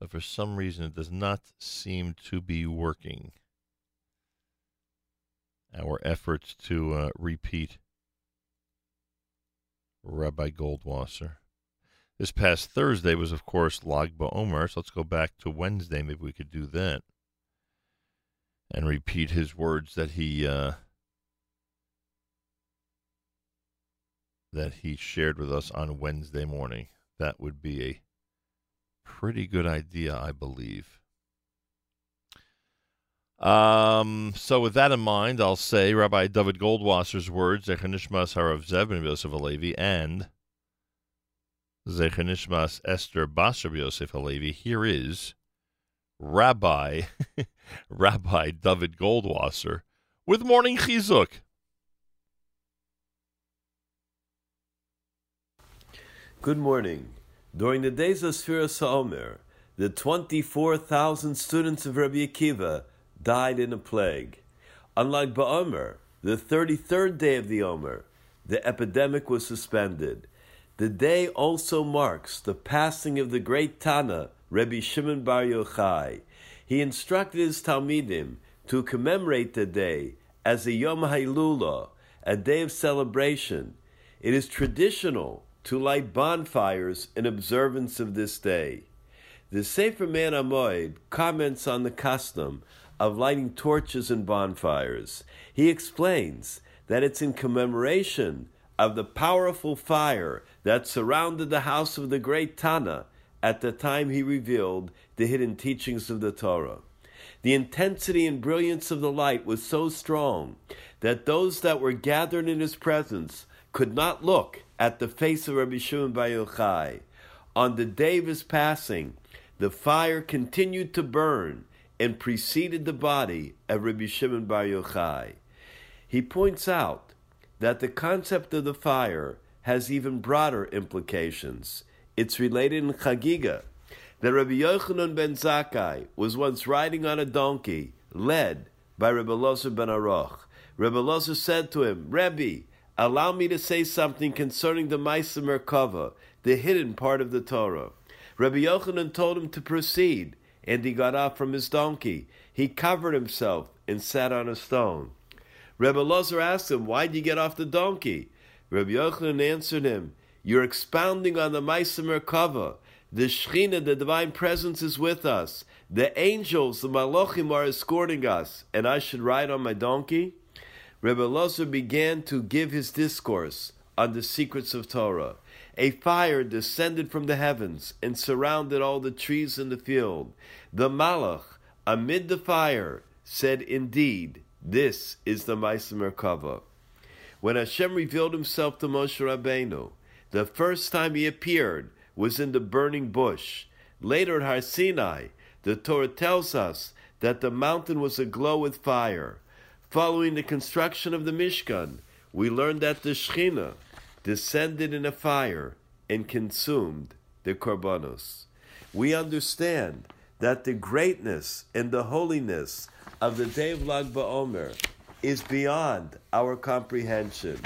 But for some reason, it does not seem to be working. Our efforts to uh, repeat Rabbi Goldwasser. This past Thursday was, of course, Lag BaOmer, so let's go back to Wednesday. Maybe we could do that and repeat his words that he uh, that he shared with us on Wednesday morning. That would be a pretty good idea, I believe. Um, so with that in mind, I'll say Rabbi David Goldwasser's words, Zechanishmas Harav Zev ben Yosef Halevi, and Zechanishmas Esther Basar Yosef Halevi. Here is Rabbi, (laughs) Rabbi David Goldwasser, with Morning Chizuk. Good morning. During the days of Sfiras HaOmer, the 24,000 students of Rabbi Akiva died in a plague. Unlike Ba'omer, the 33rd day of the Omer, the epidemic was suspended. The day also marks the passing of the great Tana, Rabbi Shimon Bar Yochai. He instructed his Talmidim to commemorate the day as a Yom Hailula, a day of celebration. It is traditional to light bonfires in observance of this day. The Sefer Man Amoid comments on the custom of lighting torches and bonfires. He explains that it's in commemoration of the powerful fire that surrounded the house of the great Tana at the time he revealed the hidden teachings of the Torah. The intensity and brilliance of the light was so strong that those that were gathered in his presence could not look at the face of Rabbi Shimon Bar Yochai. On the day of his passing, the fire continued to burn and preceded the body of Rabbi Shimon Bar Yochai. He points out that the concept of the fire has even broader implications. It's related in Chagiga that Rabbi Yochanan ben Zakkai was once riding on a donkey, led by Rabbi Lozer ben Aroch. Rabbi Lozer said to him, Rebbe, allow me to say something concerning the Maisa Merkava, the hidden part of the Torah. Rabbi Yochanan told him to proceed, and he got off from his donkey. He covered himself and sat on a stone. Rabbi Lozer asked him, Why did you get off the donkey? Rabbi Yochanan answered him, You're expounding on the Maisa Merkava. The Shechina, the divine presence, is with us. The angels, the Malachim, are escorting us, and I should ride on my donkey? Rebbe Lozer began to give his discourse on the secrets of Torah. A fire descended from the heavens and surrounded all the trees in the field. The Malach, amid the fire, said, Indeed, this is the Maisa Merkava. When Hashem revealed himself to Moshe Rabbeinu, the first time he appeared was in the burning bush. Later at Har Sinai, the Torah tells us that the mountain was aglow with fire. Following the construction of the Mishkan, we learn that the Shechina descended in a fire and consumed the Korbanos. We understand that the greatness and the holiness of the day of Lag BaOmer is beyond our comprehension.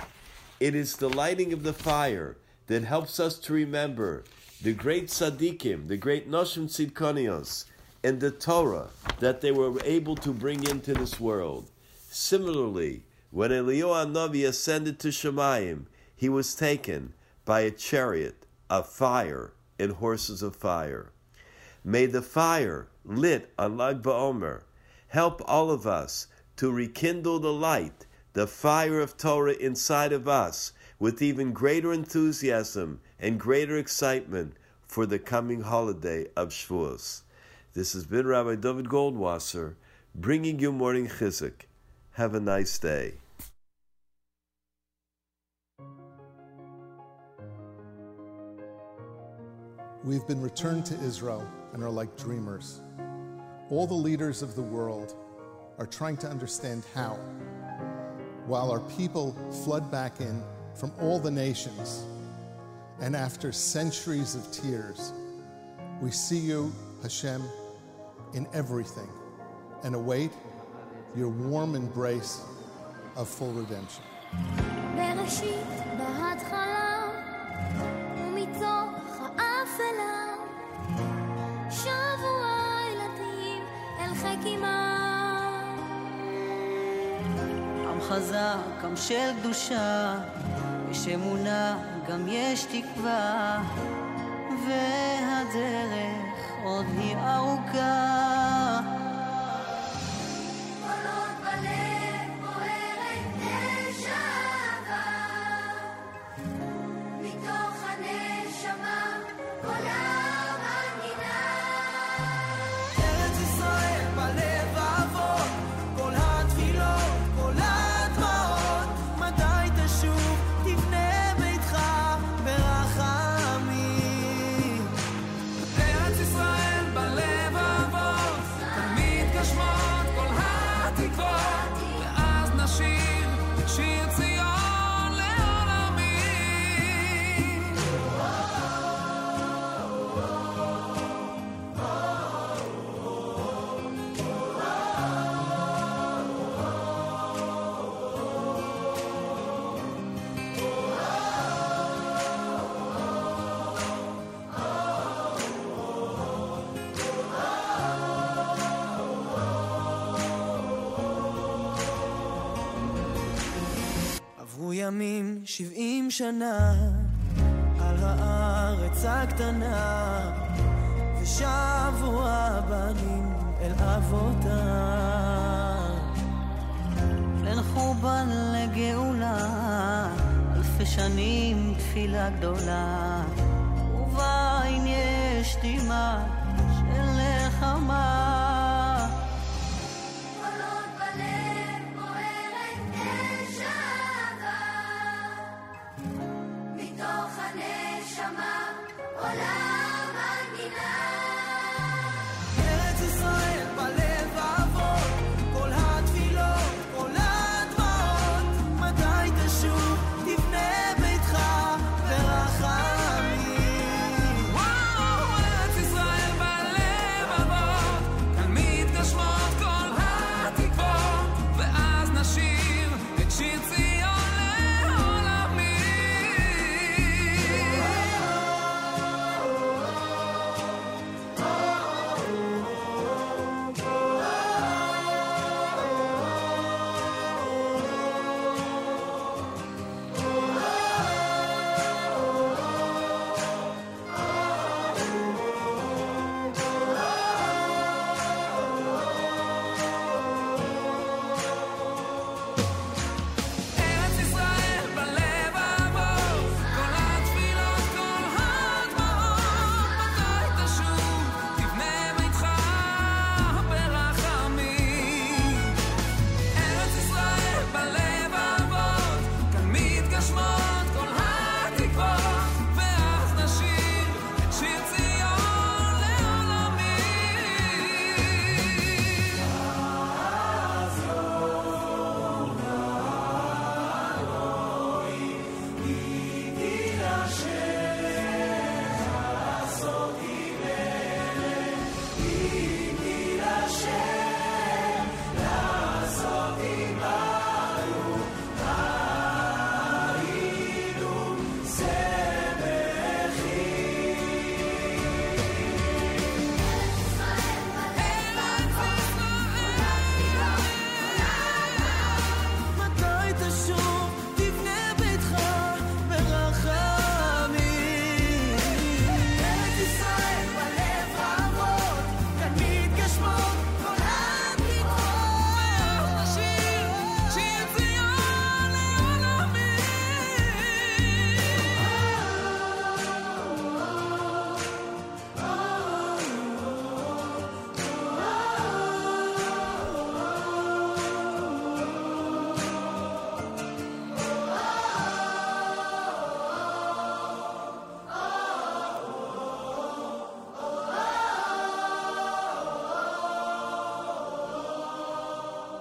It is the lighting of the fire that helps us to remember the great tzaddikim, the great Noshim Tzidkonios, and the Torah that they were able to bring into this world. Similarly, when Eliyahu Navi ascended to Shemayim, he was taken by a chariot of fire and horses of fire. May the fire lit on Lag BaOmer help all of us to rekindle the light, the fire of Torah inside of us, with even greater enthusiasm and greater excitement for the coming holiday of Shavuos. This has been Rabbi David Goldwasser bringing you morning chizuk. Have a nice day. We've been returned to Israel and are like dreamers. All the leaders of the world are trying to understand how, while our people flood back in from all the nations, and after centuries of tears, we see you, Hashem, in everything and await your warm embrace of full redemption. חזק, עם של קדושה, יש אמונה, גם יש תקווה, והדרך עוד היא ארוכה. שבעים שנה, על הארץ הקטנה, ושבו הבנים אל אבותם. ליל חורבן לגאולה, אלפי שנים תפילה גדולה, ובעין יש דמעה של נחמה. Hola.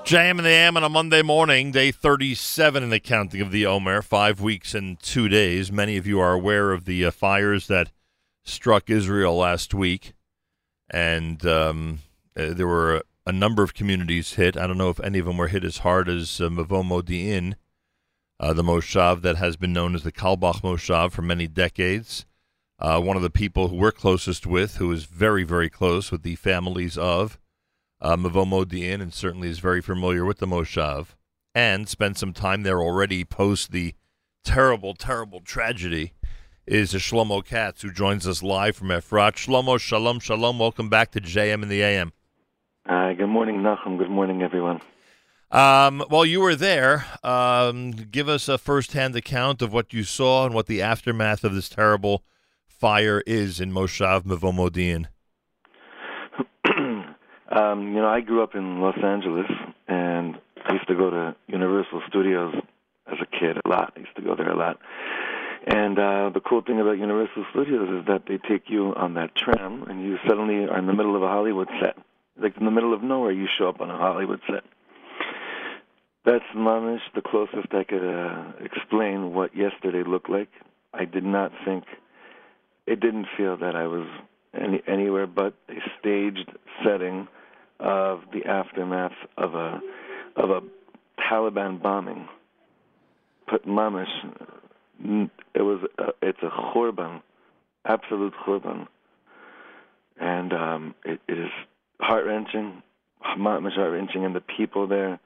JM in the AM on a Monday morning, day 37 in the counting of the Omer, five weeks and two days. Many of you are aware of the uh, fires that struck Israel last week, and um, uh, there were a, number of communities hit. I don't know if any of them were hit as hard as uh, Modi'in, uh, the Moshav that has been known as the Carlebach Moshav for many decades. Uh, one of the people who we're closest with, who is very, very close with the families of uh, Mevo Modi'in and certainly is very familiar with the Moshav and spent some time there already post the terrible, terrible tragedy is Shlomo Katz, who joins us live from Efrat. Shlomo, shalom, shalom. Welcome back to JM in the AM. Hi, good morning, Nachum. Good morning, everyone. Um, while you were there, um, give us a first-hand account of what you saw and what the aftermath of this terrible fire is in Moshav Mevo Modi'in. (clears throat) Um, you know, I grew up in Los Angeles, and I used to go to Universal Studios as a kid a lot. I used to go there a lot. And uh, the cool thing about Universal Studios is that they take you on that tram, and you suddenly are in the middle of a Hollywood set. Like in the middle of nowhere, you show up on a Hollywood set. That's mamish the closest I could uh, explain what yesterday looked like. I did not think, it didn't feel that I was any, anywhere but a staged setting of the aftermath of a of a Taliban bombing. But mamish, it was a, it's a churban, absolute churban, and um, it, it is heart wrenching, mamish heart wrenching, and the people there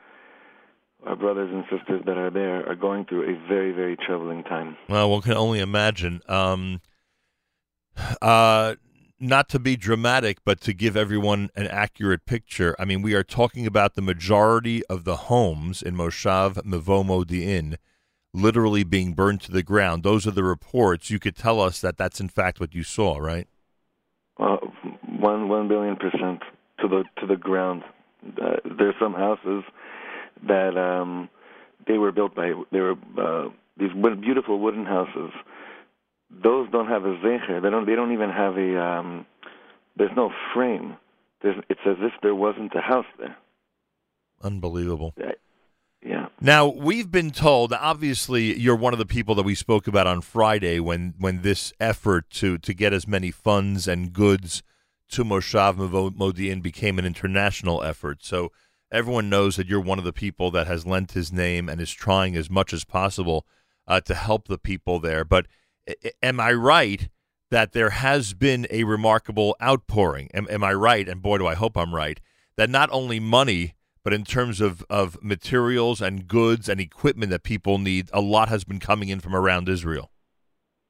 our brothers and sisters that are there are going through a very, very troubling time. Well, one can only imagine. Um, uh, not to be dramatic, but to give everyone an accurate picture. I mean, we are talking about the majority of the homes in Moshav Mevo Modi'in literally being burned to the ground. Those are the reports. You could tell us that that's in fact what you saw, right? Well, one one billion percent to the to the ground. Uh, there's some houses that um, they were built by they were uh, these beautiful wooden houses. Those don't have a zecher. They don't. They don't even have a. Um, there's no frame. There's, it's as if there wasn't a house there. Unbelievable. Yeah. Now we've been told. Obviously, you're one of the people that we spoke about on Friday when when this effort to to get as many funds and goods to Moshav Modi'in became an international effort. So everyone knows that you're one of the people that has lent his name and is trying as much as possible uh, to help the people there. But am I right that there has been a remarkable outpouring? Am, am I right? And boy, do I hope I'm right. That not only money, but in terms of, of materials and goods and equipment that people need, a lot has been coming in from around Israel.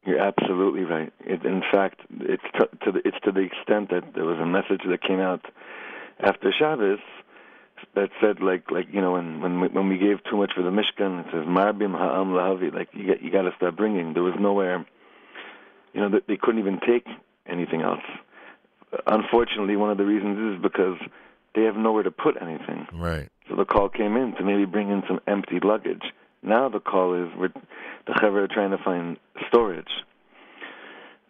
You're absolutely right. It, in fact, it's to, to the, it's to the extent that there was a message that came out after Shabbos that said like like you know when when we, when we gave too much for the Mishkan, it says Marbim Ha'am Lahavi. Like you got you got to start bringing. There was nowhere, you know, that they couldn't even take anything else. Unfortunately, one of the reasons is because they have nowhere to put anything. Right. So the call came in to maybe bring in some empty luggage. Now the call is we're, the Chevra are trying to find storage.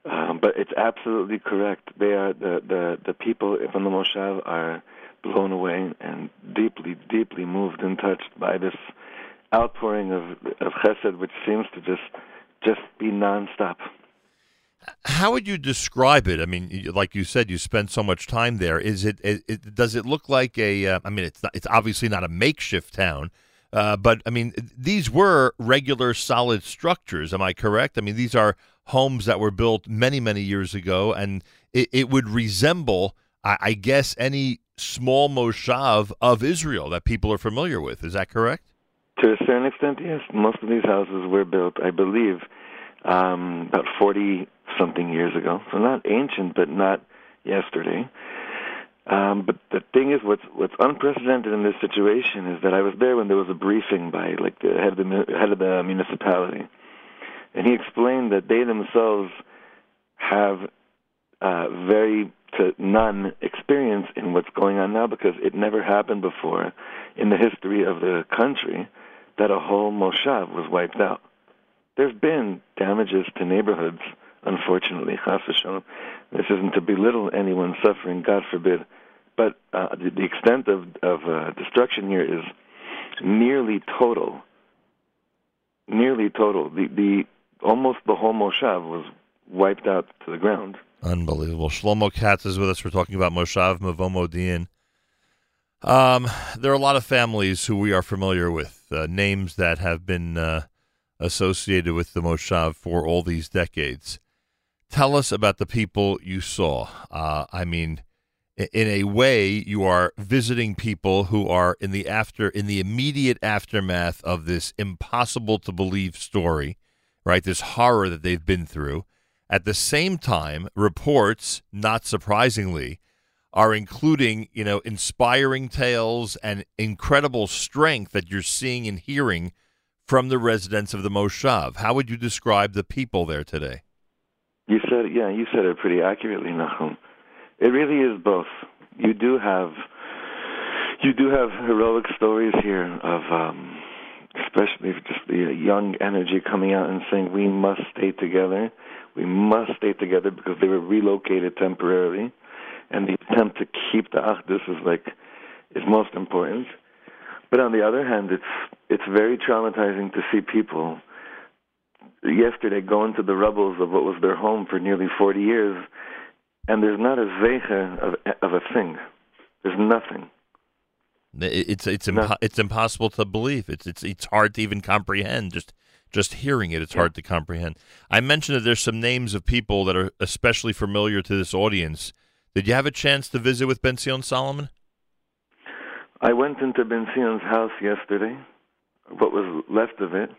Um, but it's absolutely correct. They are the the the people from the Moshav are blown away and deeply, deeply moved and touched by this outpouring of of Chesed, which seems to just just be nonstop. How would you describe it? I mean, like you said, you spent so much time there. Is it? it, it does it look like a? Uh, I mean, it's not, it's obviously not a makeshift town, uh, but I mean, these were regular, solid structures. Am I correct? I mean, these are homes that were built many, many years ago, and it, it would resemble, I, I guess, any small moshav of Israel that people are familiar with. Is that correct? To a certain extent, yes. Most of these houses were built, I believe, um, about 40 something years ago. So not ancient, but not yesterday. Um, but the thing is, what's what's unprecedented in this situation is that I was there when there was a briefing by like the head of the head of the municipality, and he explained that they themselves have uh, very to none experience in what's going on now because it never happened before in the history of the country that a whole moshav was wiped out. There's been damages to neighborhoods, unfortunately. This isn't to belittle anyone suffering, God forbid, but uh, the, the extent of, of uh, destruction here is nearly total. Nearly total. The, the almost the whole moshav was wiped out to the ground. Unbelievable. Shlomo Katz is with us. We're talking about Moshav Mevo Modi'in. Um, there are a lot of families who we are familiar with, uh, names that have been uh, associated with the Moshav for all these decades. Tell us about the people you saw. Uh, I mean, in a way, you are visiting people who are in the after, in the immediate aftermath of this impossible to believe story, right? This horror that they've been through. At the same time, reports, not surprisingly, are including, you know, inspiring tales and incredible strength that you're seeing and hearing from the residents of the Moshav. How would you describe the people there today? You said, yeah, you said it pretty accurately, Nachum. It really is both. You do have, you do have heroic stories here of, um, especially just the young energy coming out and saying we must stay together. We must stay together because they were relocated temporarily, and the attempt to keep the Achdus is like is most important. But on the other hand, it's it's very traumatizing to see people yesterday go into the rubbles of what was their home for nearly 40 years, and there's not a zeicha of, of a thing. There's nothing. It's it's impo- it's impossible to believe. It's it's it's hard to even comprehend. Just just hearing it, it's hard to comprehend. I mentioned that there's some names of people that are especially familiar to this audience. Did you have a chance to visit with Ben Zion Solomon? I went into Ben Zion's house yesterday. what was left of it,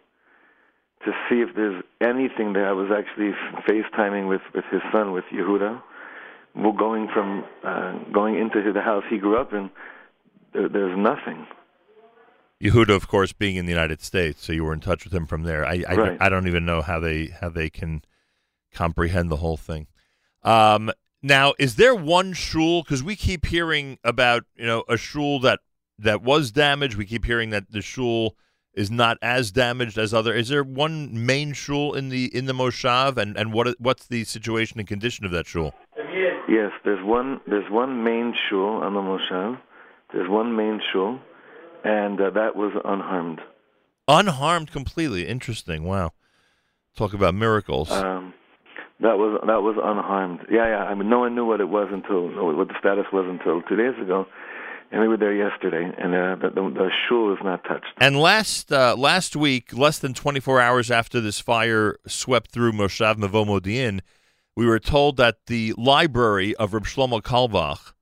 to see if there's anything there. I was actually FaceTiming with with his son, with Yehuda. We're going from uh, going into the house he grew up in. There, there's nothing. Yehuda, of course, being in the United States, so you were in touch with him from there. I I, Right. I don't even know how they how they can comprehend the whole thing. Um, now, is there one shul? Because we keep hearing about you know a shul that that was damaged. We keep hearing that the shul is not as damaged as other. Is there one main shul in the in the moshav, and and what what's the situation and condition of that shul? Yes, there's one. There's one main shul on the Moshav. There's one main shul, and uh, that was unharmed. Unharmed completely. Interesting. Wow. Talk about miracles. Um, that was that was unharmed. Yeah, yeah. I mean, no one knew what it was until what the status was until two days ago, and we were there yesterday, and uh, the, the, the shul is not touched. And last uh, last week, less than 24 hours after this fire swept through Moshav Mevo Modi'in, we were told that the library of Reb Shlomo Carlebach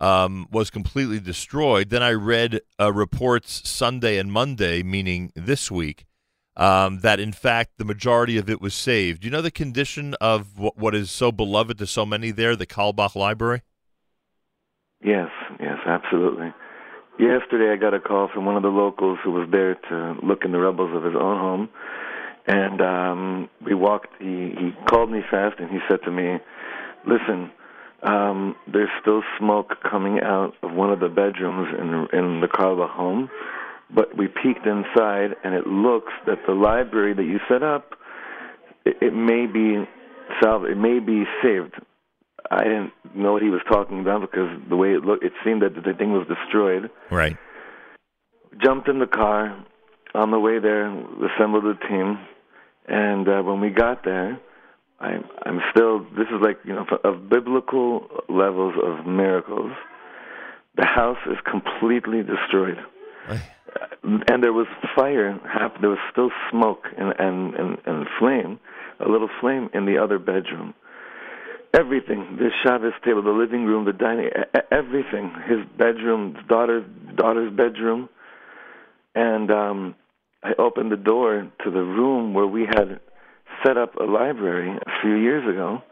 um, was completely destroyed. Then I read uh, reports Sunday and Monday, meaning this week, um, that in fact the majority of it was saved. Do you know the condition of what, what is so beloved to so many there, the Carlebach Library? Yes, yes, absolutely. Yesterday, I got a call from one of the locals who was there to look in the rubbles of his own home, and um, we walked. He he called me fast, and he said to me, "Listen, um, there's still smoke coming out of one of the bedrooms in in the Carlebach home, but we peeked inside, and it looks that the library that you set up, it, it may be salv- it may be saved." I didn't know what he was talking about because the way it looked, it seemed that the thing was destroyed. Right. Jumped in the car. On the way there, assembled a team, and uh, when we got there, I, I'm still. This is like you know of biblical levels of miracles. The house is completely destroyed, and there was fire. There was still smoke and, and and and flame, a little flame in the other bedroom everything the Shabbos table, the living room, the dining, everything. His bedroom, his daughter's daughter's bedroom, and um, I opened the door to the room where we had set up a library a few years ago,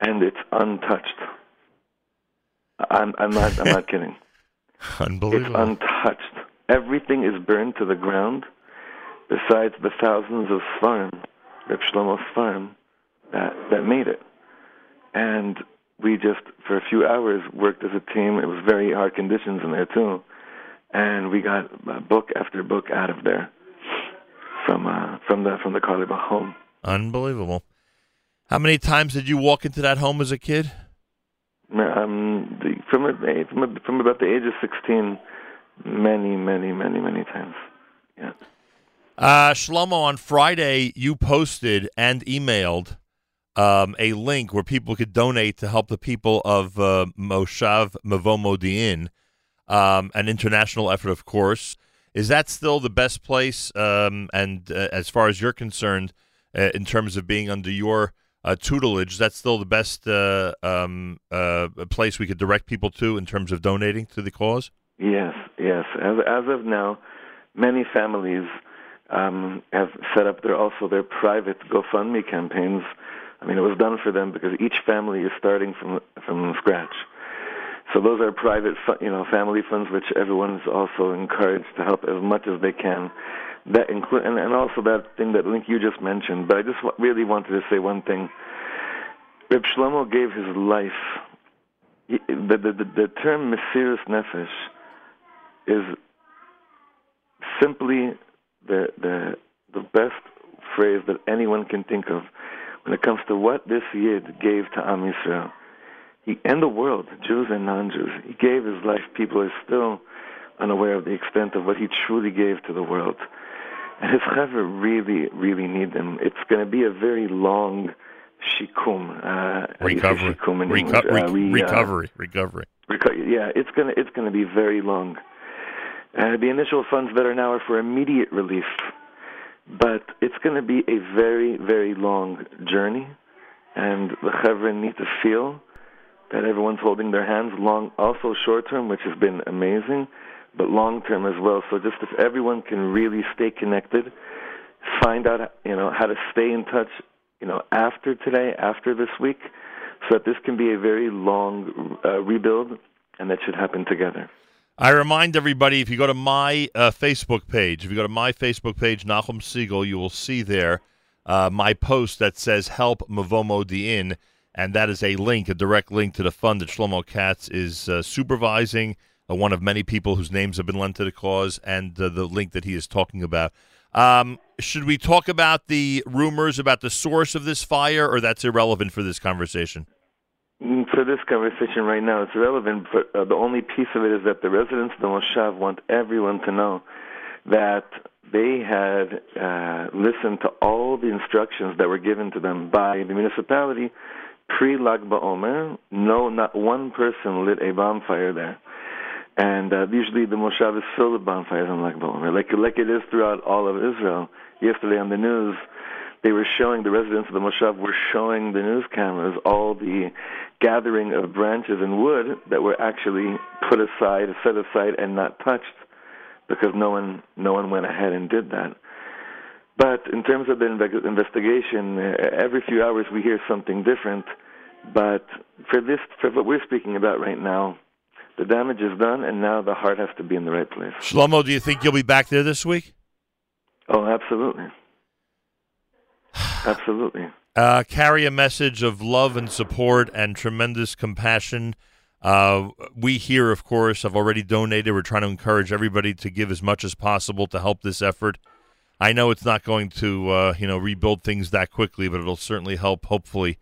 and it's untouched. I'm I'm not I'm not (laughs) kidding. Unbelievable. It's untouched. Everything is burned to the ground, besides the thousands of farm, Reb Shlomo's farm, that that made it. And we just, for a few hours, worked as a team. It was very hard conditions in there too, and we got uh, book after book out of there from uh, from the from the Carlebach home. Unbelievable. How many times did you walk into that home as a kid? Um, the, from a, from a, from about the age of sixteen, many, many, many, many times. Yeah. Uh, Shlomo, on Friday, you posted and emailed um, a link where people could donate to help the people of uh, Moshav Mevo Modi'in, um, an international effort, of course. Is that still the best place? Um, and uh, as far as you're concerned, uh, in terms of being under your uh, tutelage, that's still the best uh, um, uh, place we could direct people to in terms of donating to the cause? Yes, yes. As as of now, many families um, have set up their also their private GoFundMe campaigns. I mean, it was done for them because each family is starting from from scratch. So those are private, you know, family funds, which everyone is also encouraged to help as much as they can. That include and, and also that thing that link you just mentioned. But I just wa- really wanted to say one thing. Reb Shlomo gave his life. He, the, the the the term Mesiris Nefesh is simply the the the best phrase that anyone can think of when it comes to what this Yid gave to Am Yisrael. He and the world, Jews and non-Jews. He gave his life. People are still unaware of the extent of what he truly gave to the world. And his chaver really, really need them. It's going to be a very long shikum. Uh, you say Recovery. shikum Reco- re- Uh, re- uh, recovery. Recovery. Reco- yeah, it's gonna it's gonna be very long. Uh, the initial funds that are now are for immediate relief, but it's going to be a very very long journey, and the chevra need to feel that everyone's holding their hands long, also short term, which has been amazing, but long term as well. So just if everyone can really stay connected, find out you know how to stay in touch, you know after today, after this week, so that this can be a very long uh, rebuild, and that should happen together. I remind everybody if you go to my uh, Facebook page, if you go to my Facebook page, Nachum Segal, you will see there uh, my post that says "Help Mevo Modi'in," and that is a link, a direct link to the fund that Shlomo Katz is uh, supervising. Uh, one of many people whose names have been lent to the cause, and uh, the link that he is talking about. Um, should we talk about the rumors about the source of this fire, or that's irrelevant for this conversation? Mm, For this conversation right now, it's relevant, but uh, the only piece of it is that the residents of the Moshav want everyone to know that they had uh, listened to all the instructions that were given to them by the municipality pre Lag BaOmer. No, not one person lit a bonfire there. And uh, usually the Moshav is filled with bonfires on Lag BaOmer, like, like it is throughout all of Israel. Yesterday on the news, they were showing the residents of the Moshav were showing the news cameras all the gathering of branches and wood that were actually put aside, set aside, and not touched because no one no one went ahead and did that. But in terms of the investigation, every few hours we hear something different. But for this, for what we're speaking about right now, the damage is done, and now the heart has to be in the right place. Shlomo, do you think you'll be back there this week? Oh, absolutely, absolutely. uh, carry a message of love and support and tremendous compassion. Uh, we here, of course, have already donated. We're trying to encourage everybody to give as much as possible to help this effort. I know it's not going to, uh, you know, rebuild things that quickly, but it'll certainly help. Hopefully,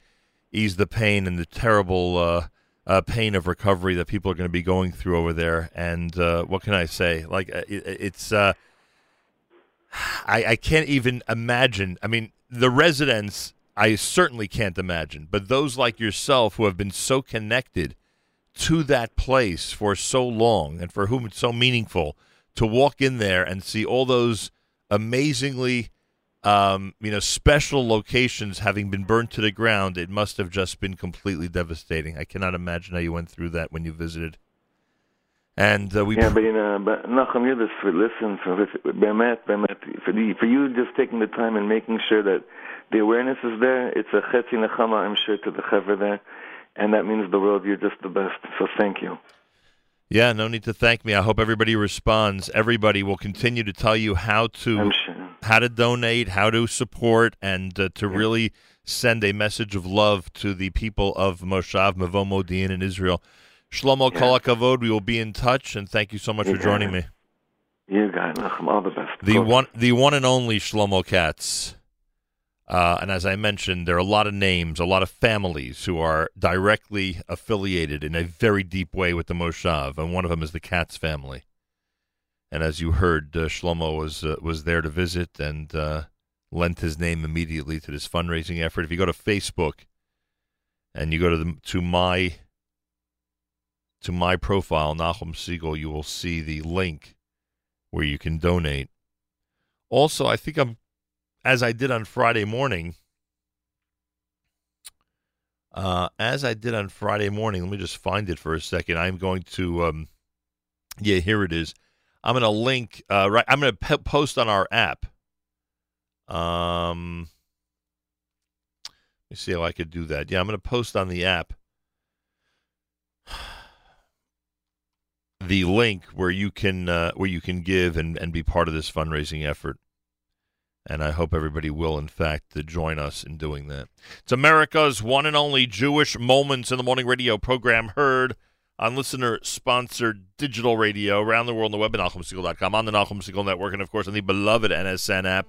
ease the pain and the terrible uh, uh, pain of recovery that people are going to be going through over there. And uh, what can I say? Like, uh, it, it's. Uh, (sighs) I, I can't even imagine. I mean, the residents, I certainly can't imagine, but those like yourself who have been so connected to that place for so long and for whom it's so meaningful to walk in there and see all those amazingly, um, you know, special locations having been burned to the ground, it must have just been completely devastating. I cannot imagine how you went through that when you visited. And uh, we yeah, but you know, but Nachum, you're listen for Bemet, Bemet, for the, for you just taking the time and making sure that the awareness is there. It's a chetzi nechama, I'm sure, to the chaver there, and that means the world. You're just the best. So thank you. Yeah, no need to thank me. I hope everybody responds. Everybody will continue to tell you how to how to donate, how to support, and uh, to really send a message of love to the people of Moshav Mevo Modi'in in Israel. Shlomo Kol HaKavod, we will be in touch, and thank you so much You for joining me. You Nachum. All the best. The one, the one and only Shlomo Katz. Uh, and as I mentioned, there are a lot of names, a lot of families who are directly affiliated in a very deep way with the Moshav, and one of them is the Katz family. And as you heard, uh, Shlomo was uh, was there to visit and uh, lent his name immediately to this fundraising effort. If you go to Facebook and you go to the, to my to my profile, Nachum Segal, you will see the link where you can donate. Also, I think I'm, as I did on Friday morning, uh, as I did on Friday morning, let me just find it for a second. I'm going to, um, yeah, here it is. I'm going to link, uh, right, I'm going to p- post on our app. Um, let me see how I could do that. Yeah, I'm going to post on the app the link where you can uh, where you can give and, and be part of this fundraising effort. And I hope everybody will, in fact, join us in doing that. It's America's one and only Jewish Moments in the Morning radio program heard on listener sponsored digital radio around the world on the web at NachumSegal.com, on the Nachum Segal Network, and of course on the beloved NSN app.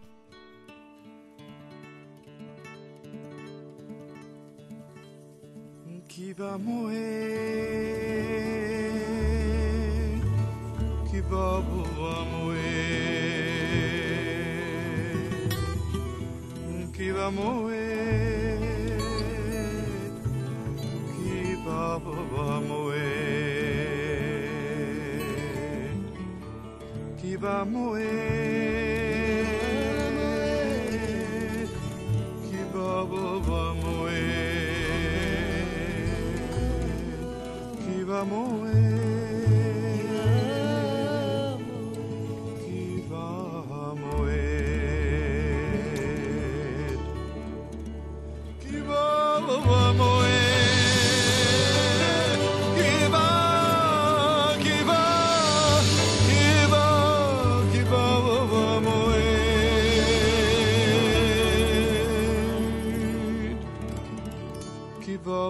moer, qui va, Que moer, qui Que moer, qui Que va moer, moer.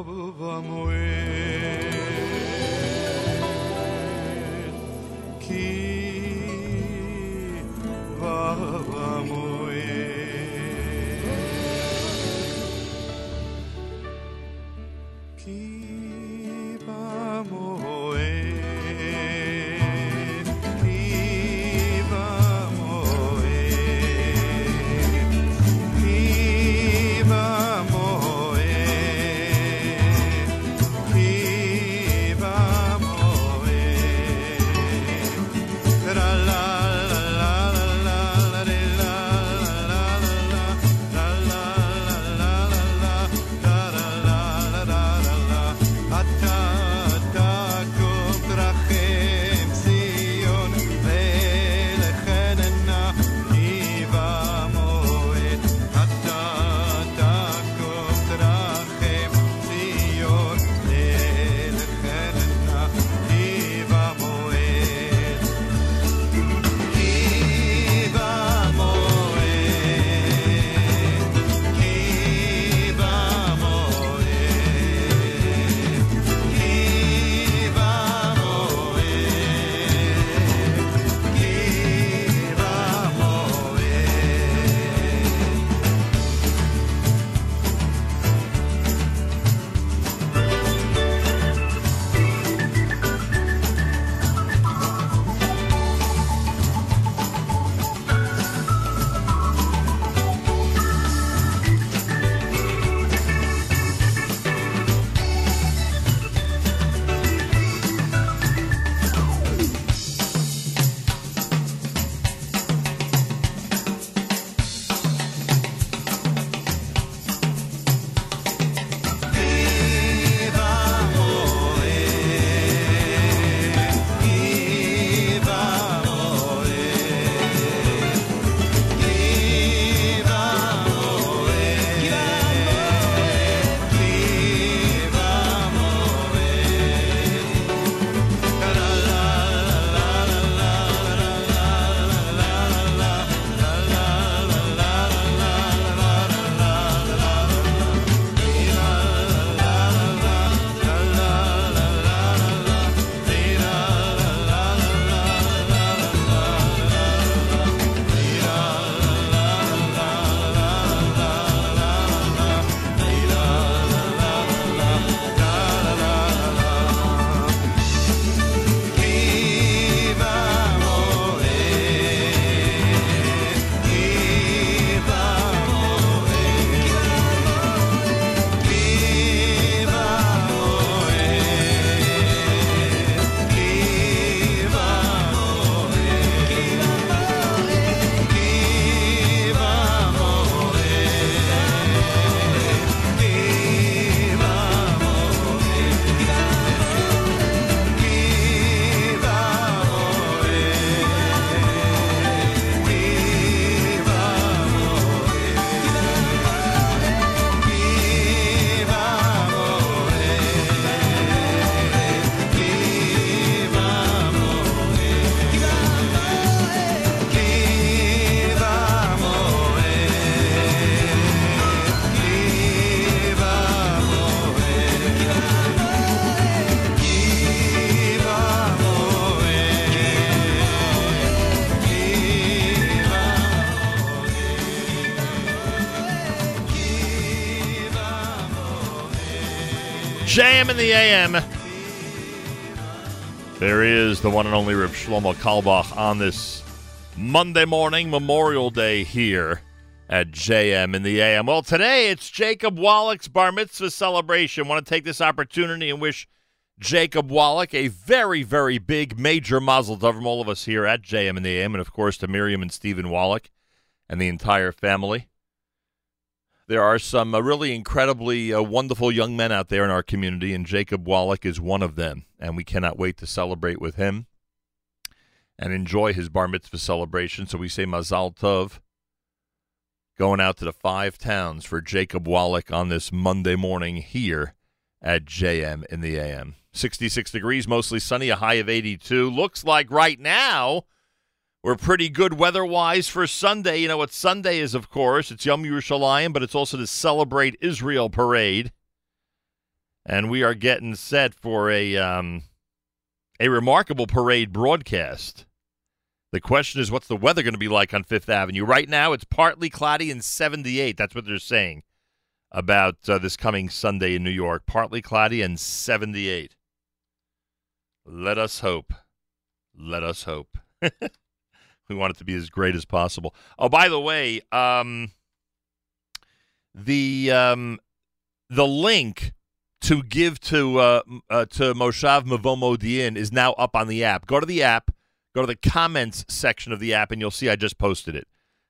Babamwe. JM in the AM. There is the one and only Reb Shlomo Carlebach on this Monday morning, Memorial Day here at JM in the AM. Well, today it's Jacob Wallach's bar mitzvah celebration. want to take this opportunity and wish Jacob Wallach a very, very big, major mazel tov from all of us here at JM in the AM, and of course to Miriam and Stephen Wallach and the entire family. There are some uh, really incredibly uh, wonderful young men out there in our community, and Jacob Wallach is one of them. And we cannot wait to celebrate with him and enjoy his bar mitzvah celebration. So we say Mazal Tov going out to the five towns for Jacob Wallach on this Monday morning here at JM in the AM. 66 degrees, mostly sunny, a high of 82. Looks like right now we're pretty good weather-wise for Sunday. You know what Sunday is, of course. It's Yom Yerushalayim, but it's also the Celebrate Israel parade. And we are getting set for a um, a remarkable parade broadcast. The question is, what's the weather going to be like on Fifth Avenue? Right now, it's partly cloudy and 78. That's what they're saying about uh, this coming Sunday in New York. Partly cloudy and 78. Let us hope. Let us hope. (laughs) we want it to be as great as possible. Oh, by the way, um, the um, the link to give to uh, uh, to Moshav Mevo Modi'in is now up on the app. Go to the app, go to the comments section of the app, and you'll see I just posted it.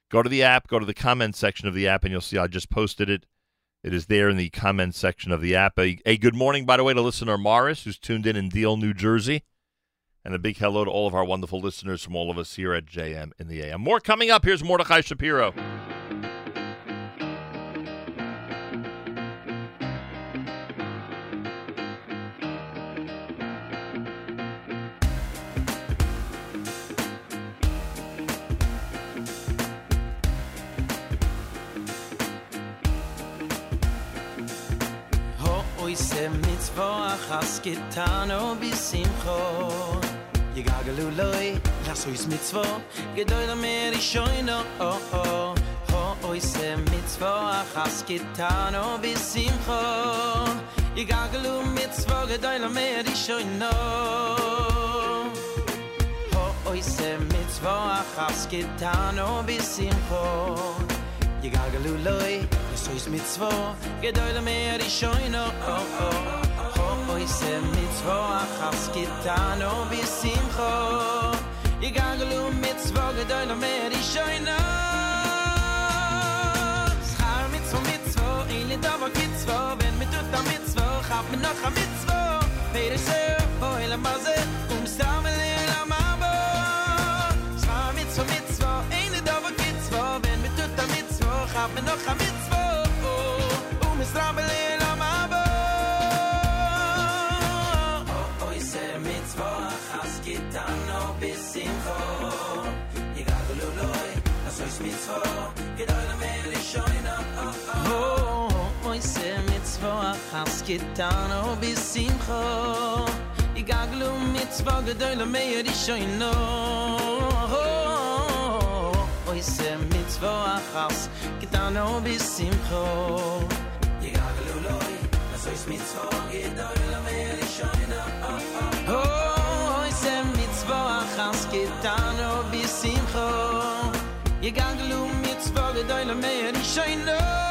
Go to the app, go to the comments section of the app, and you'll see I just posted it. It is there in the comments section of the app. A, a good morning, by the way, to listener Morris, who's tuned in in Deal, New Jersey. And a big hello to all of our wonderful listeners from all of us here at JM in the AM. More coming up. Here's Mordechai Shapiro. Ye gagalu loy, la so is mit zwo, gedoy der mer ich scho no, oh oh, ho oi se mit zwo a has getan o bis im kho. Ye gagalu mit zwo gedoy der mer ich scho no. Ho oi se mit zwo has getan o bis im kho. Loy, mit zwo, gedoy der mer ich no, oh oh. boysem mit zwo achs getan o bis im kho i gaglu mit zwo gedoy no mer i shoyna schar mit zwo mit zwo in le da wo git zwo wenn mit tut da mit zwo hab mir noch mit zwo wer se er la maze um samel la mabo. Schar mit zwo mit zwo in le da wo git zwo wenn mit tut da mit zwo hab mir noch mit zwo oh, um is rabel as kitano oh, bi simcho i gaglu mit zwag de le meyer i shoy no se oh, oh, mit zwag as kitano bi simcho i gaglu loy as oi mit zwag de le meyer i shoy no se mit zwag as kitano bi simcho i mit zwag de le meyer i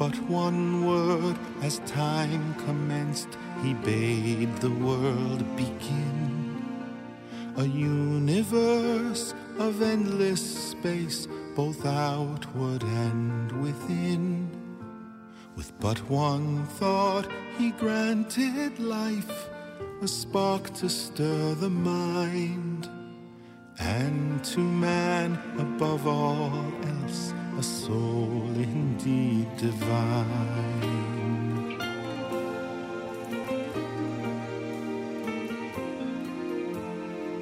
but one word, as time commenced, he bade the world begin. A universe of endless space, both outward and within. With but one thought, he granted life, a spark to stir the mind. And to man, above all else, soul indeed divine.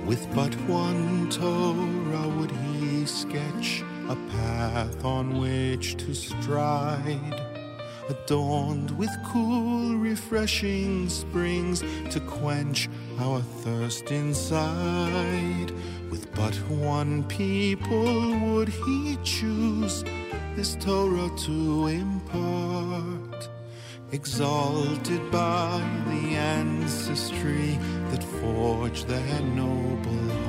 With but one Torah would he sketch a path on which to stride, adorned with cool, refreshing springs to quench our thirst inside. With but one people would he choose this Torah to impart, exalted by the ancestry that forged their noble heart.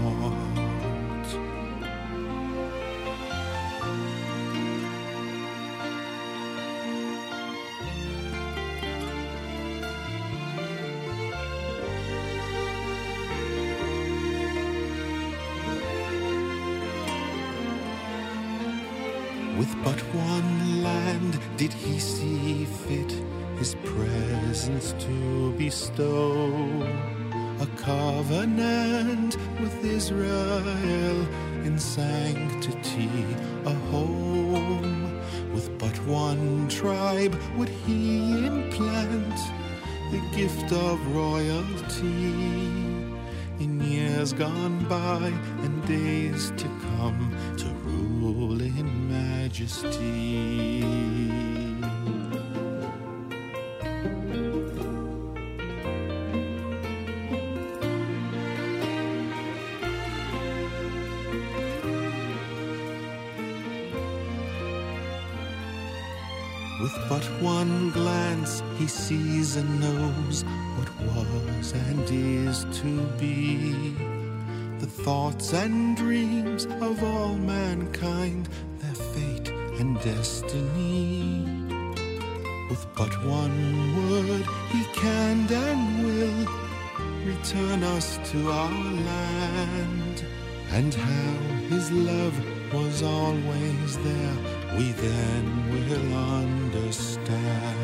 To bestow. A covenant with Israel in sanctity, a home. With but one tribe would he implant the gift of royalty. In years gone by and days to come, to rule in majesty. With but one glance, he sees and knows what was and is to be. The thoughts and dreams of all mankind, their fate and destiny. With but one word, he can and will return us to our land. And how his love was always there, we then will understand.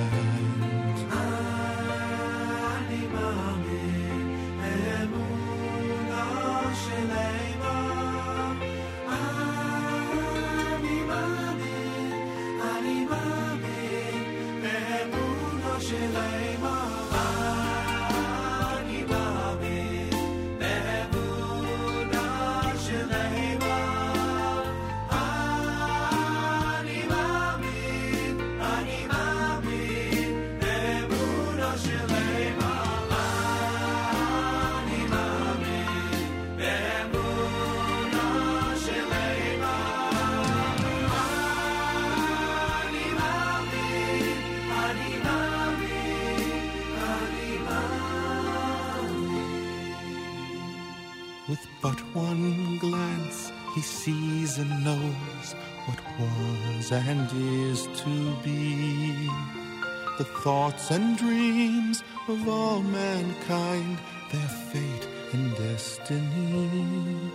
Thoughts and dreams of all mankind, their fate and destiny.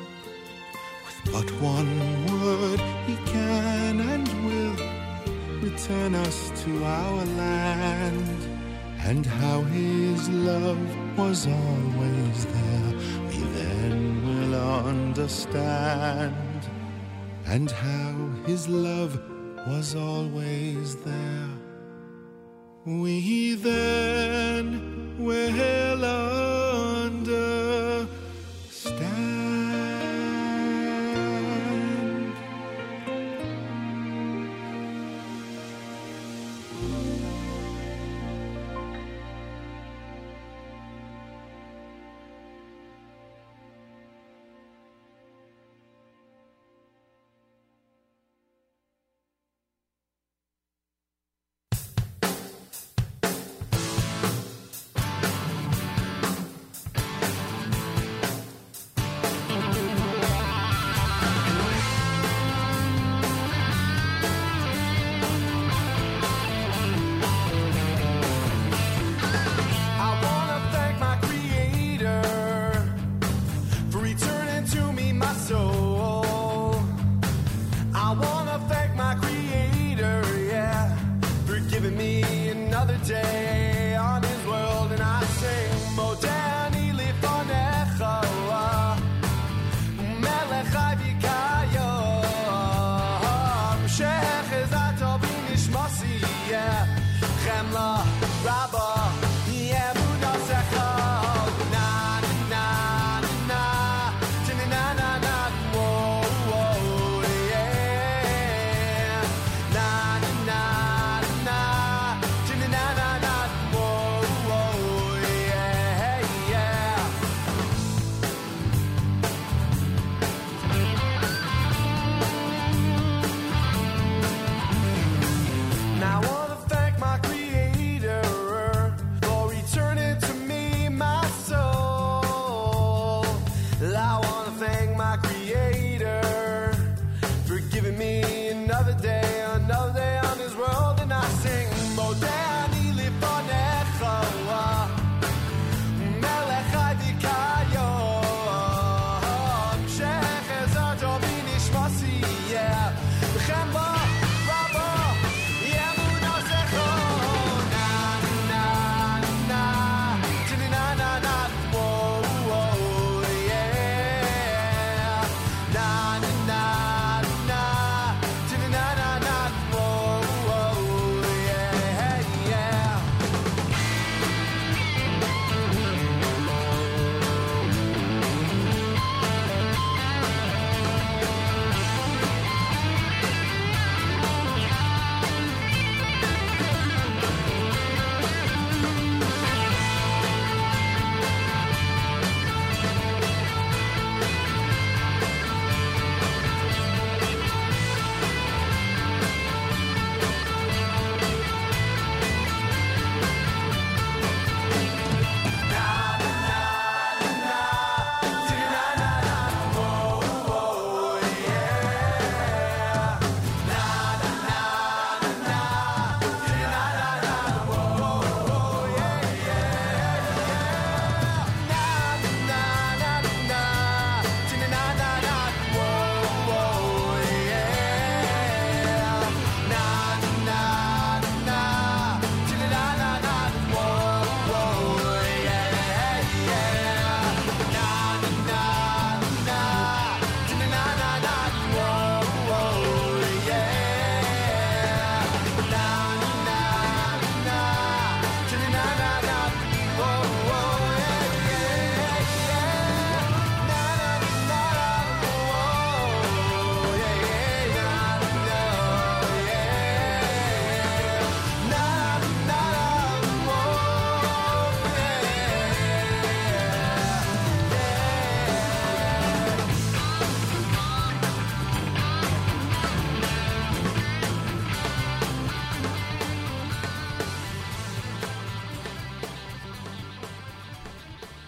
With but one word, he can and will return us to our land. And how his love was always there, we then will understand. And how his love was always there, we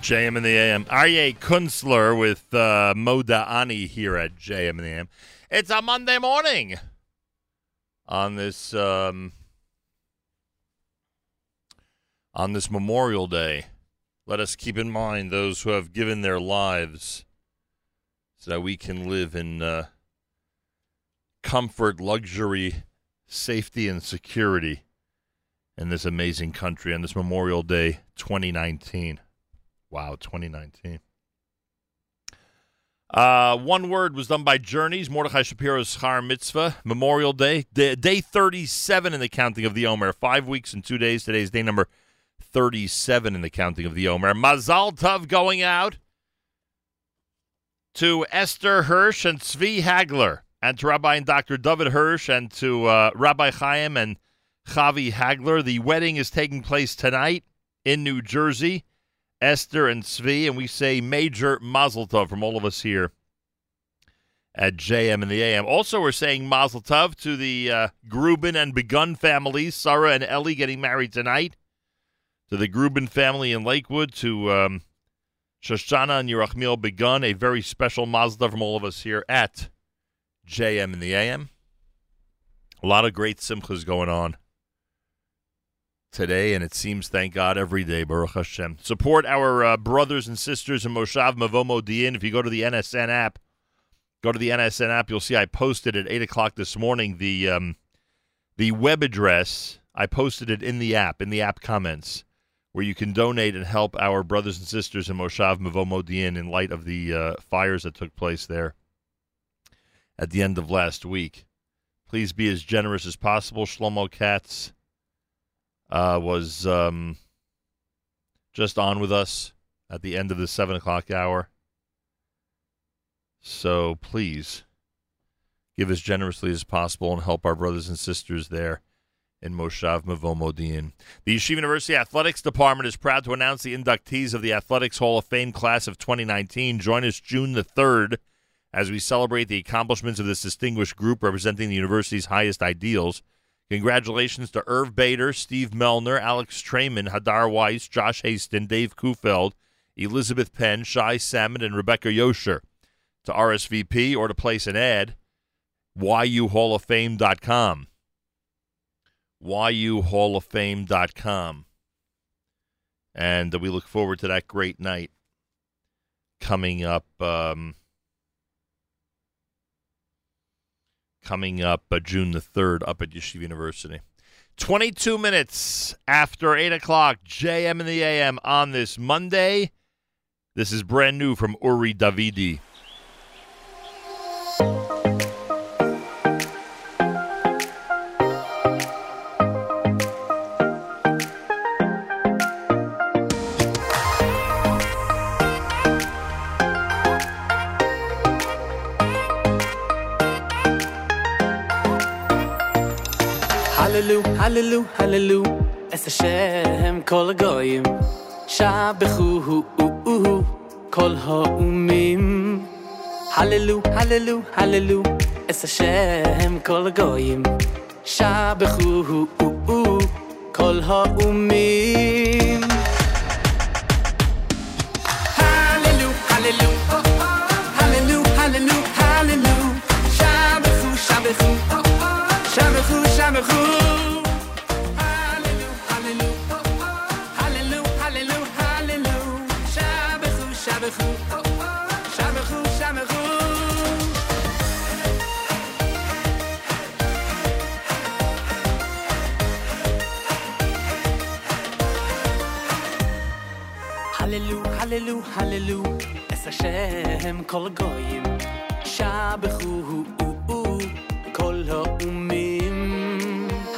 JM in the AM. Aryeh Kunstler with uh, Moda Ani here at JM in the AM. It's a Monday morning on this um, on this Memorial Day. Let us keep in mind those who have given their lives so that we can live in uh, comfort, luxury, safety, and security in this amazing country on this Memorial Day 2019. Wow, 2019. Uh, one word was done by Journeys, Mordechai Shapiro's Schar Mitzvah, Memorial Day, day, day 37 in the counting of the Omer. Five weeks and two days. Today's day number 37 in the counting of the Omer. Mazal Tov going out to Esther Hirsch and Tzvi Hagler, and to Rabbi and Dr. David Hirsch, and to uh, Rabbi Chaim and Chavi Hagler. The wedding is taking place tonight in New Jersey. Esther and Tzvi, and we say major mazel tov from all of us here at JM and the AM. Also, we're saying mazel tov to the uh, Grubin and Begun families, Sarah and Ellie getting married tonight, to the Grubin family in Lakewood, to um, Shoshana and Yerachmiel Begun, a very special mazel tov from all of us here at JM and the AM. A lot of great simchas going on today, and it seems, thank God, every day, Baruch Hashem. Support our uh, brothers and sisters in Moshav Mevo Modi'in. If you go to the NSN app, go to the NSN app, you'll see I posted at 8 o'clock this morning the, um, the web address I posted it in the app, in the app comments, where you can donate and help our brothers and sisters in Moshav Mevo Modi'in in light of the uh, fires that took place there at the end of last week. Please be as generous as possible. Shlomo Katz uh, was um, just on with us at the end of the 7 o'clock hour. So please give as generously as possible and help our brothers and sisters there in Moshav Mevo Modi'in. The Yeshiva University Athletics Department is proud to announce the inductees of the Athletics Hall of Fame class of 2019. Join us June the 3rd as we celebrate the accomplishments of this distinguished group representing the university's highest ideals. Congratulations to Irv Bader, Steve Melner, Alex Trayman, Hadar Weiss, Josh Haston, Dave Kufeld, Elizabeth Penn, Shai Salmon, and Rebecca Yosher. To RSVP or to place an ad, yuhalloffame.com. yuhalloffame.com. And we look forward to that great night coming up. Um, coming up uh, June the 3rd up at Yeshiva University. 22 minutes after 8 o'clock, JM in the AM on this Monday. This is brand new from Uri Davidi. הללו, הללו, הללו, אס אשר הם כל הגויים, שבחוהו, כל האומים. הללו, הללו, הללו, אס אשר הם כל הגויים, שבחוהו, כל האומים. Hallelujah, hallelujah, hallelujah. Es Hashem kol goyim. Shabechu hu hu hu kol ha'umim.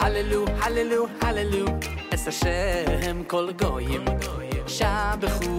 Hallelujah, hallelujah, hallelujah. Es Hashem kol goyim. Shabechu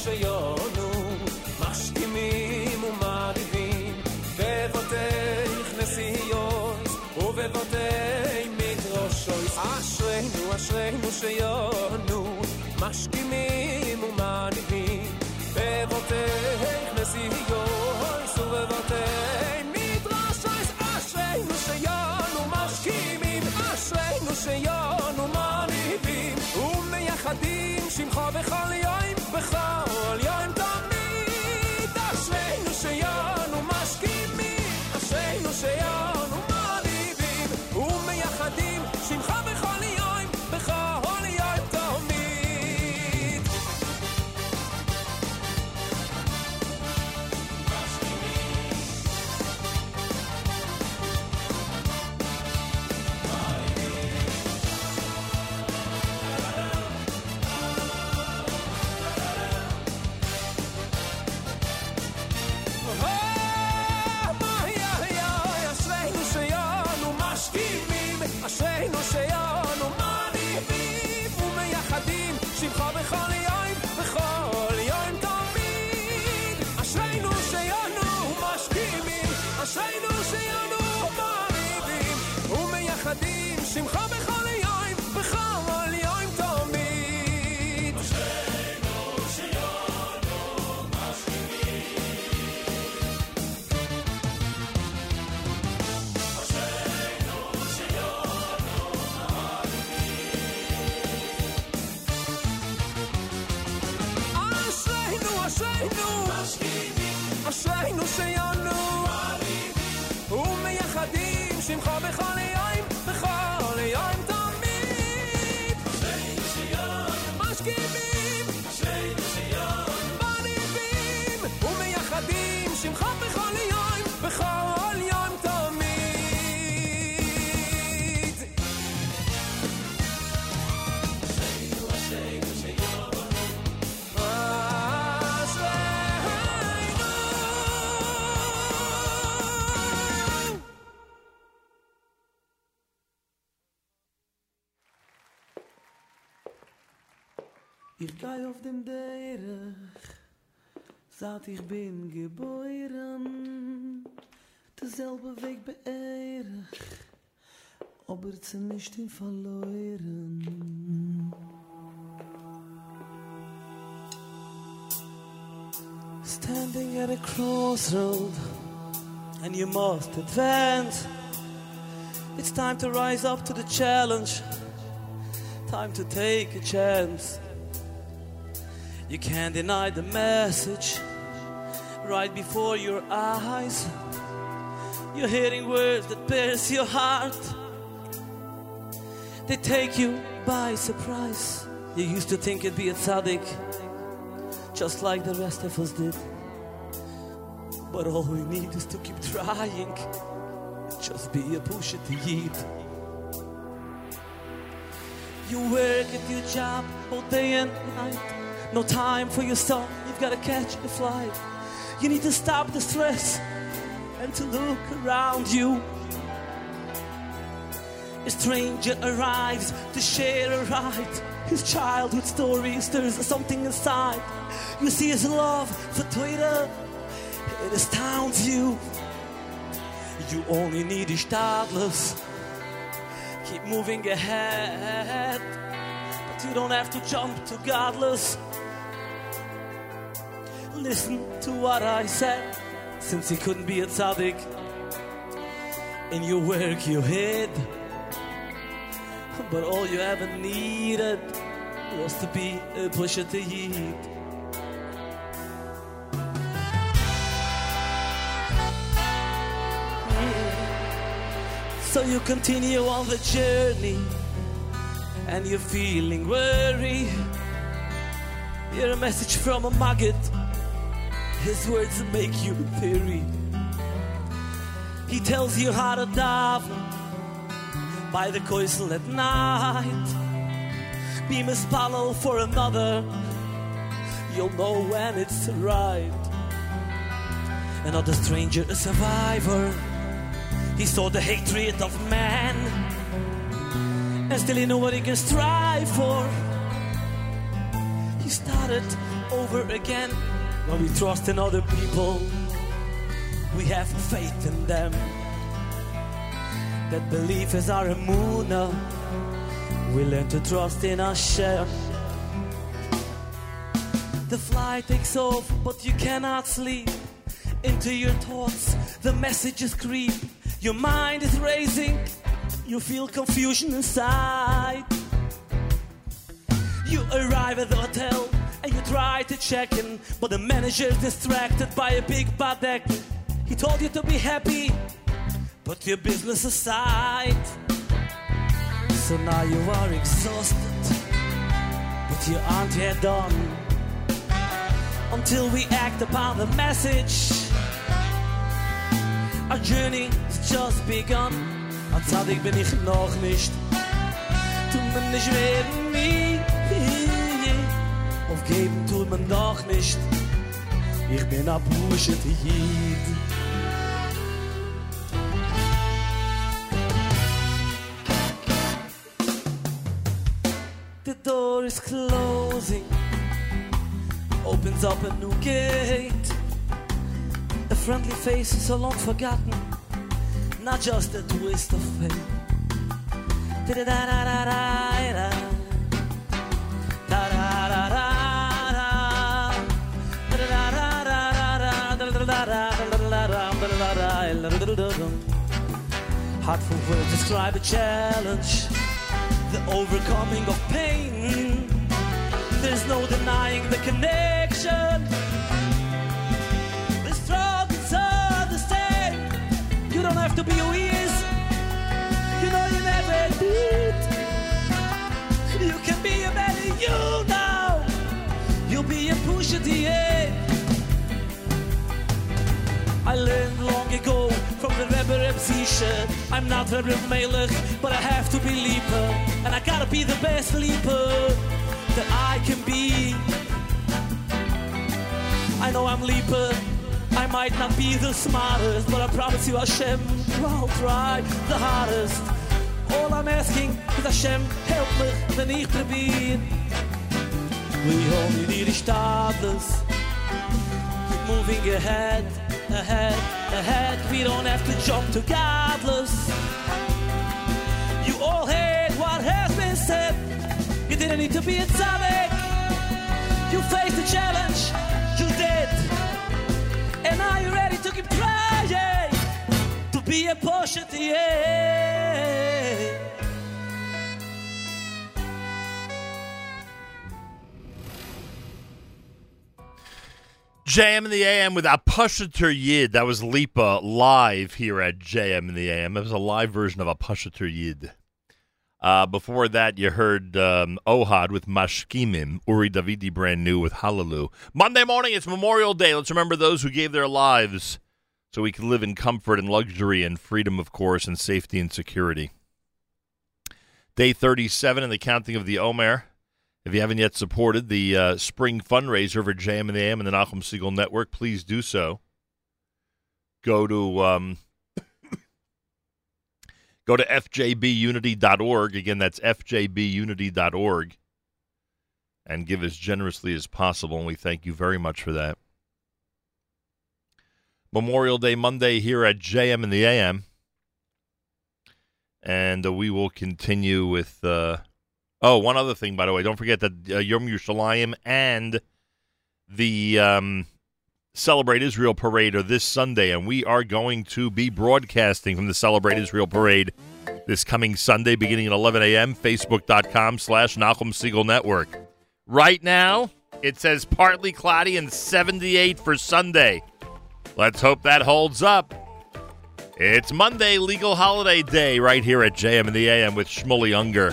שיונו, משכימים ומניבים, בבותיך נשיאויס, ובבתי מדרשויס. אשרינו, אשרינו שיונו, משכימים ומניבים, בבותיך נשיאויס, ובבתי מדרשויס. אשרינו שיונו, משכימים, אשרינו שיונו, מניבים, ומייחדים שמחה בכל יום, בכל ich bin geboren, derselbe Weg beerech, aber nicht in verloren. Standing at a crossroad, and you must advance. It's time to rise up to the challenge. Time to take a chance. You can't deny the message right before your eyes. You're hearing words that pierce your heart. They take you by surprise. You used to think you'd be a tzaddik, just like the rest of us did. But all we need is to keep trying. Just be a pusher to eat. You work at your job all day and night. No time for yourself. You've got to catch a flight. You need to stop the stress and to look around you. A stranger arrives to share a ride. His childhood story stirs something inside. You see his love for Twitter. It astounds you. You only need a stadless. Keep moving ahead. But you don't have to jump to godless. Listen to what I said. Since he couldn't be a tzaddik. In your work you hid. But all you ever needed was to be a pashuter Yid. So you continue on the journey and you're feeling worried. You're a message from a maggid. His words make you theory. He tells you how to daven by the koisel at night. Be mispalel for another. You'll know when it's right. Another stranger, a survivor. He saw the hatred of man. And still he knew what he can strive for. He started over again. When we trust in other people, we have faith in them. That belief is our emuna. We learn to trust in Hashem. The fly takes off, but you cannot sleep. Into your thoughts, the messages creep. Your mind is racing. You feel confusion inside. You arrive at the hotel and you try to check in, but the manager is distracted by a big badek. He told you to be happy, put your business aside. So now you are exhausted, but you aren't yet done. Until we act upon the message. Our journey has just begun. Anzadig bin ich noch nicht. Tut mir nicht weh, nie. Aufgeben tut man doch nicht. Ich bin. The door is closing. Opens up a new gate. A friendly face is so long forgotten. Not just a twist of fate. Da-da-da-da-da-da. Heartful words describe a challenge, the overcoming of pain. There's no denying the connection. The struggles are the same. You don't have to be who. You know you never did. You can be a better you now. You'll be a push at the end. I learned long ago from the Rebbe Reb Zisha. I'm not a Rebbe Melech, but I have to be Lipa. And I gotta be the best Lipa that I can be. I know I'm Lipa. I might not be the smartest, but I promise you, Hashem, I'll try the hardest. All I'm asking is Hashem, help me when ich probier. We only need a status. Keep moving ahead, ahead, ahead. We don't have to jump to godless. You all heard what has been said. You didn't need to be a tzaddik. You faced the challenge. You did. And are you're ready to keep trying to be a portion at JM in the AM with a pashuter Yid. That was Lipa live here at JM in the AM. It was a live version of a pashuter Yid. Uh, before that, you heard um, Ohad with Mashkimim, Uri Davidi brand new with Hallelujah. Monday morning, it's Memorial Day. Let's remember those who gave their lives so we can live in comfort and luxury and freedom, of course, and safety and security. Day 37 in the counting of the Omer. If you haven't yet supported the uh, spring fundraiser for JM and the AM and the Nachum Segal Network, please do so. Go to um, (coughs) go to fjbunity.org. Again, that's fjbunity.org. And give as generously as possible. And we thank you very much for that. Memorial Day Monday here at JM and the AM. And uh, we will continue with. Uh, oh, one other thing, by the way. Don't forget that uh, Yom Yerushalayim and the um, Celebrate Israel Parade are this Sunday, and we are going to be broadcasting from the Celebrate Israel Parade this coming Sunday beginning at 11 a.m. Facebook.com slash Nachum Segal Network. Right now, it says partly cloudy and 78 for Sunday. Let's hope that holds up. It's Monday, legal holiday day, right here at JM in the AM with Shmuley Unger.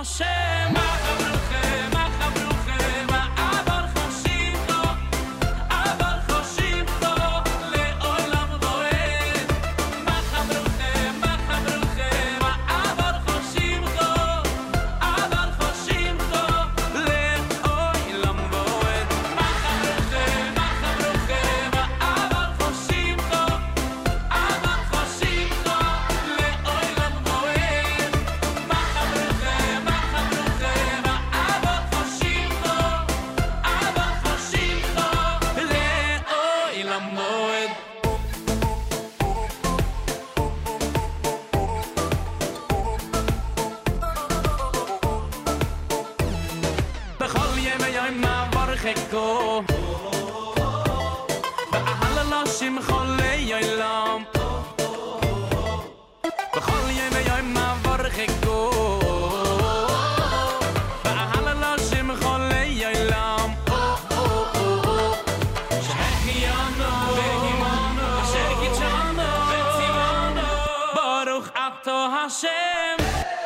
nascer. Hashem.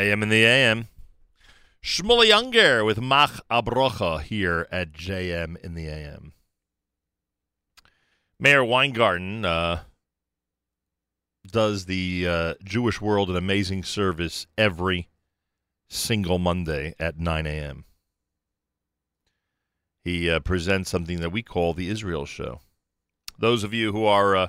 JM in the AM. Shmuley Unger with Mach Abrocha here at JM in the AM. Meir Weingarten uh, does the uh, Jewish world an amazing service every single Monday at 9 a.m. He uh, presents something that we call the Israel Show. Those of you who are uh,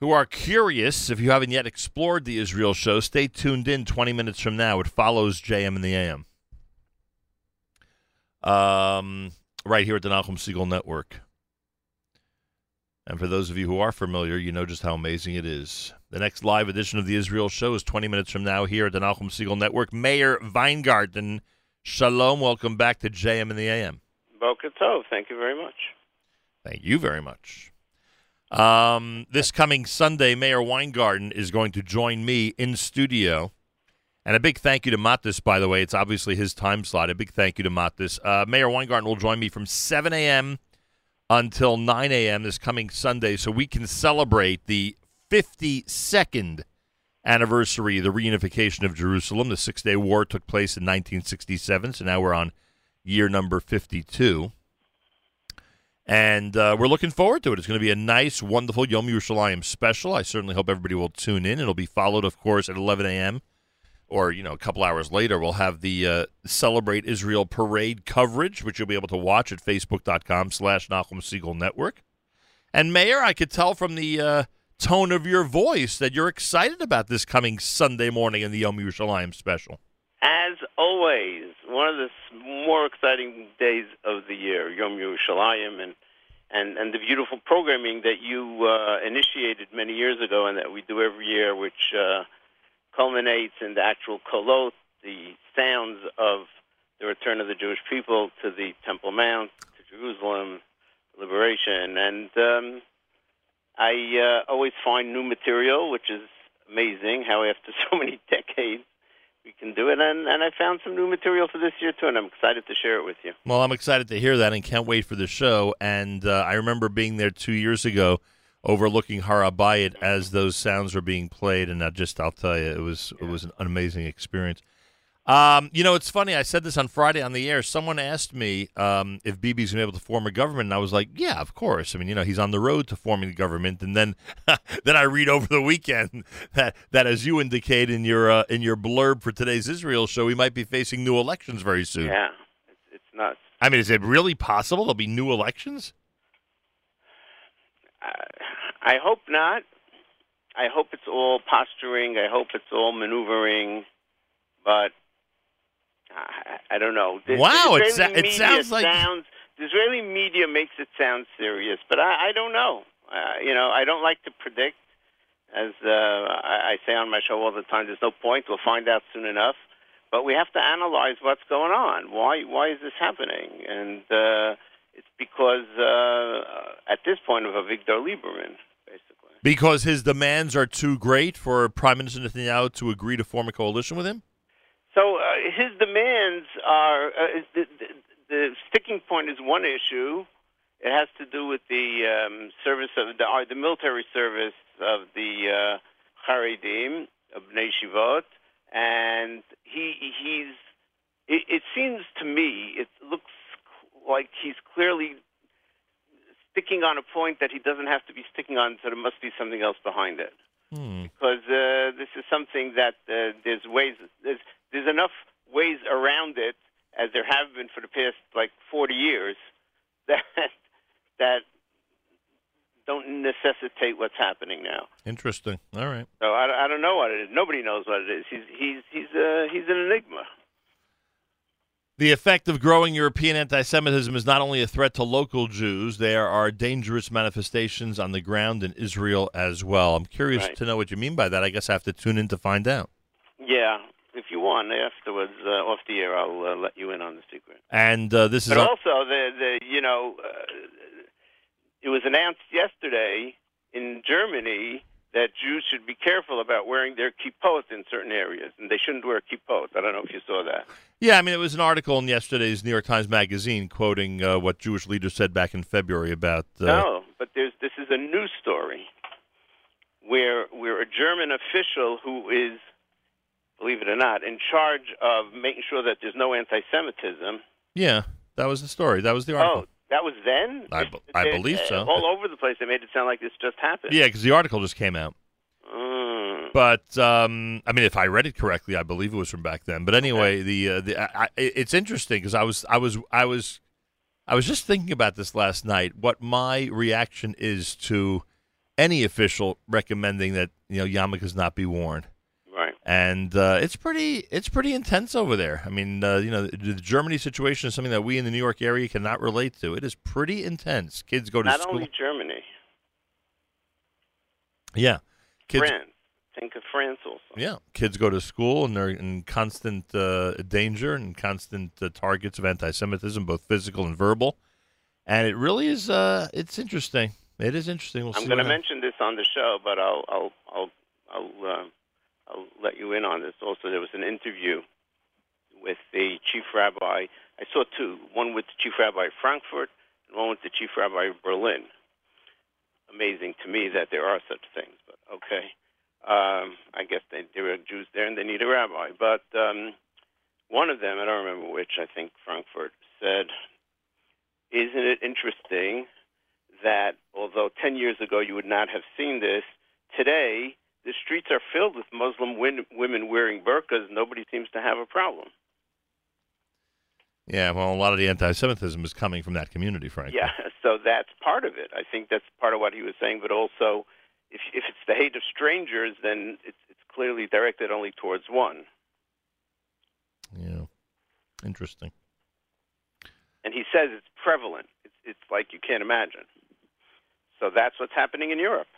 who are curious, if you haven't yet explored the Israel show, stay tuned in 20 minutes from now. It follows JM in the AM. Um, right here at the Nachum Segal Network. And for those of you who are familiar, you know just how amazing it is. The next live edition of the Israel show is 20 minutes from now here at the Nachum Segal Network. Meir Weingarten, shalom. Welcome back to JM in the AM. Boker Tov, thank you very much. Thank you very much. Um, this coming Sunday, Meir Weingarten is going to join me in studio And a big thank you to Matis, by the way. It's obviously his time slot. A big thank you to Matis. Uh, Meir Weingarten will join me from 7 a.m. until 9 a.m. this coming Sunday so we can celebrate the 52nd anniversary of the reunification of Jerusalem. The Six Day War took place in 1967, so now we're on year number 52. And uh, we're looking forward to it. It's going to be a nice, wonderful Yom Yerushalayim special. I certainly hope everybody will tune in. It'll be followed, of course, at 11 a.m. or you know a couple hours later. We'll have the uh, Celebrate Israel parade coverage, which you'll be able to watch at Facebook.com/slash Nachum Segal Network. And Meir, I could tell from the uh, tone of your voice that you're excited about this coming Sunday morning in the Yom Yerushalayim special. As always, one of the more exciting days of the year, Yom Yerushalayim, and and and the beautiful programming that you uh, initiated many years ago, and that we do every year, which uh, culminates in the actual kolot, the sounds of the return of the Jewish people to the Temple Mount, to Jerusalem, liberation, and um, I uh, always find new material, which is amazing. How after (laughs) so many decades we can do it, and and I found some new material for this year too, and I'm excited to share it with you. Well, I'm excited to hear that and can't wait for the show. And uh, I remember being there two years ago, overlooking Harabayit as those sounds were being played, and I just I'll tell you, it was it was an amazing experience. Um, you know, it's funny. I said this on Friday on the air. Someone asked me um, if Bibi's going to be able to form a government, and I was like, "Yeah, of course." I mean, you know, he's on the road to forming the government, and then (laughs) then I read over the weekend (laughs) that that, as you indicate in your uh, in your blurb for today's Israel show, we might be facing new elections very soon. Yeah, it's, it's nuts. I mean, is it really possible there'll be new elections? I hope not. I hope it's all posturing. I hope it's all maneuvering, but I, I don't know. The, Wow, the it it sounds like- sounds. The Israeli media makes it sound serious, but I, I don't know. Uh, you know, I don't like to predict. As uh, I, I say on my show all the time, there's no point. We'll find out soon enough. But we have to analyze what's going on. Why? Why is this happening? And uh, it's because uh, at this point of Avigdor Lieberman. Basically. Because his demands are too great for Prime Minister Netanyahu to agree to form a coalition with him? So uh, his demands are uh, the, the, the sticking point is one issue. It has to do with the um, service of the, uh, the military service of the uh, Haredim of Bnei Shivot, and he he's. It, it seems to me it looks like he's clearly sticking on a point that he doesn't have to be sticking on, so there must be something else behind it. Because uh, this is something that uh, there's ways, there's, there's enough ways around it, as there have been for the past like 40 years, (laughs) that that don't necessitate what's happening now. Interesting. All right. So I, I don't know what it is. Nobody knows what it is. He's he's he's uh, he's an enigma. The effect of growing European anti Semitism is not only a threat to local Jews, there are dangerous manifestations on the ground in Israel as well. I'm curious Right. to know what you mean by that. I guess I have to tune in to find out. Yeah, if you want afterwards uh, off the air, I'll uh, let you in on the secret. And uh, this is But on- also, the the you know, uh, it was announced yesterday in Germany that Jews should be careful about wearing their kippot in certain areas, and they shouldn't wear kippot. I don't know if you saw that. Yeah, I mean, it was an article in yesterday's New York Times Magazine quoting uh, what Jewish leaders said back in February about. Uh, no, but there's this is a news story where where a German official who is, believe it or not, in charge of making sure that there's no anti-Semitism. Yeah, that was the story. That was the article. Oh, that was then. I, I They- believe uh, so. All over the place, they made it sound like this just happened. Yeah, because the article just came out. Mm. But um, I mean, if I read it correctly, I believe it was from back then. But anyway, the uh, the I, I, it's interesting because I was I was I was I was just thinking about this last night. What my reaction is to any official recommending that you know yarmulkes not be worn. And uh, it's pretty it's pretty intense over there. I mean, uh, you know, the, the Germany situation is something that we in the New York area cannot relate to. It is pretty intense. Kids go to Not school. only Germany, yeah, kids France. Think of France also. Yeah, kids go to school and they're in constant uh, danger and constant uh, targets of anti-Semitism, both physical and verbal. And it really is. Uh, it's interesting. It is interesting. We'll I'm going to mention this on the show, but I'll I'll I'll I'll uh, I'll let you in on this. Also, there was an interview with the chief rabbi. I saw two. One with the chief rabbi of Frankfurt, and one with the chief rabbi of Berlin. Amazing to me that there are such things, but okay. Um, I guess they, there are Jews there and they need a rabbi. But um, one of them, I don't remember which, I think Frankfurt, said, Isn't it interesting that although 10 years ago you would not have seen this, today the streets are filled with Muslim win- women wearing burqas. Nobody seems to have a problem. Yeah, well, a lot of the anti-Semitism is coming from that community, frankly. Yeah, (laughs) so that's part of it. I think that's part of what he was saying. But also, if if it's the hate of strangers, then it's it's clearly directed only towards one. Yeah, interesting. And he says it's prevalent. It's it's like you can't imagine. So that's what's happening in Europe.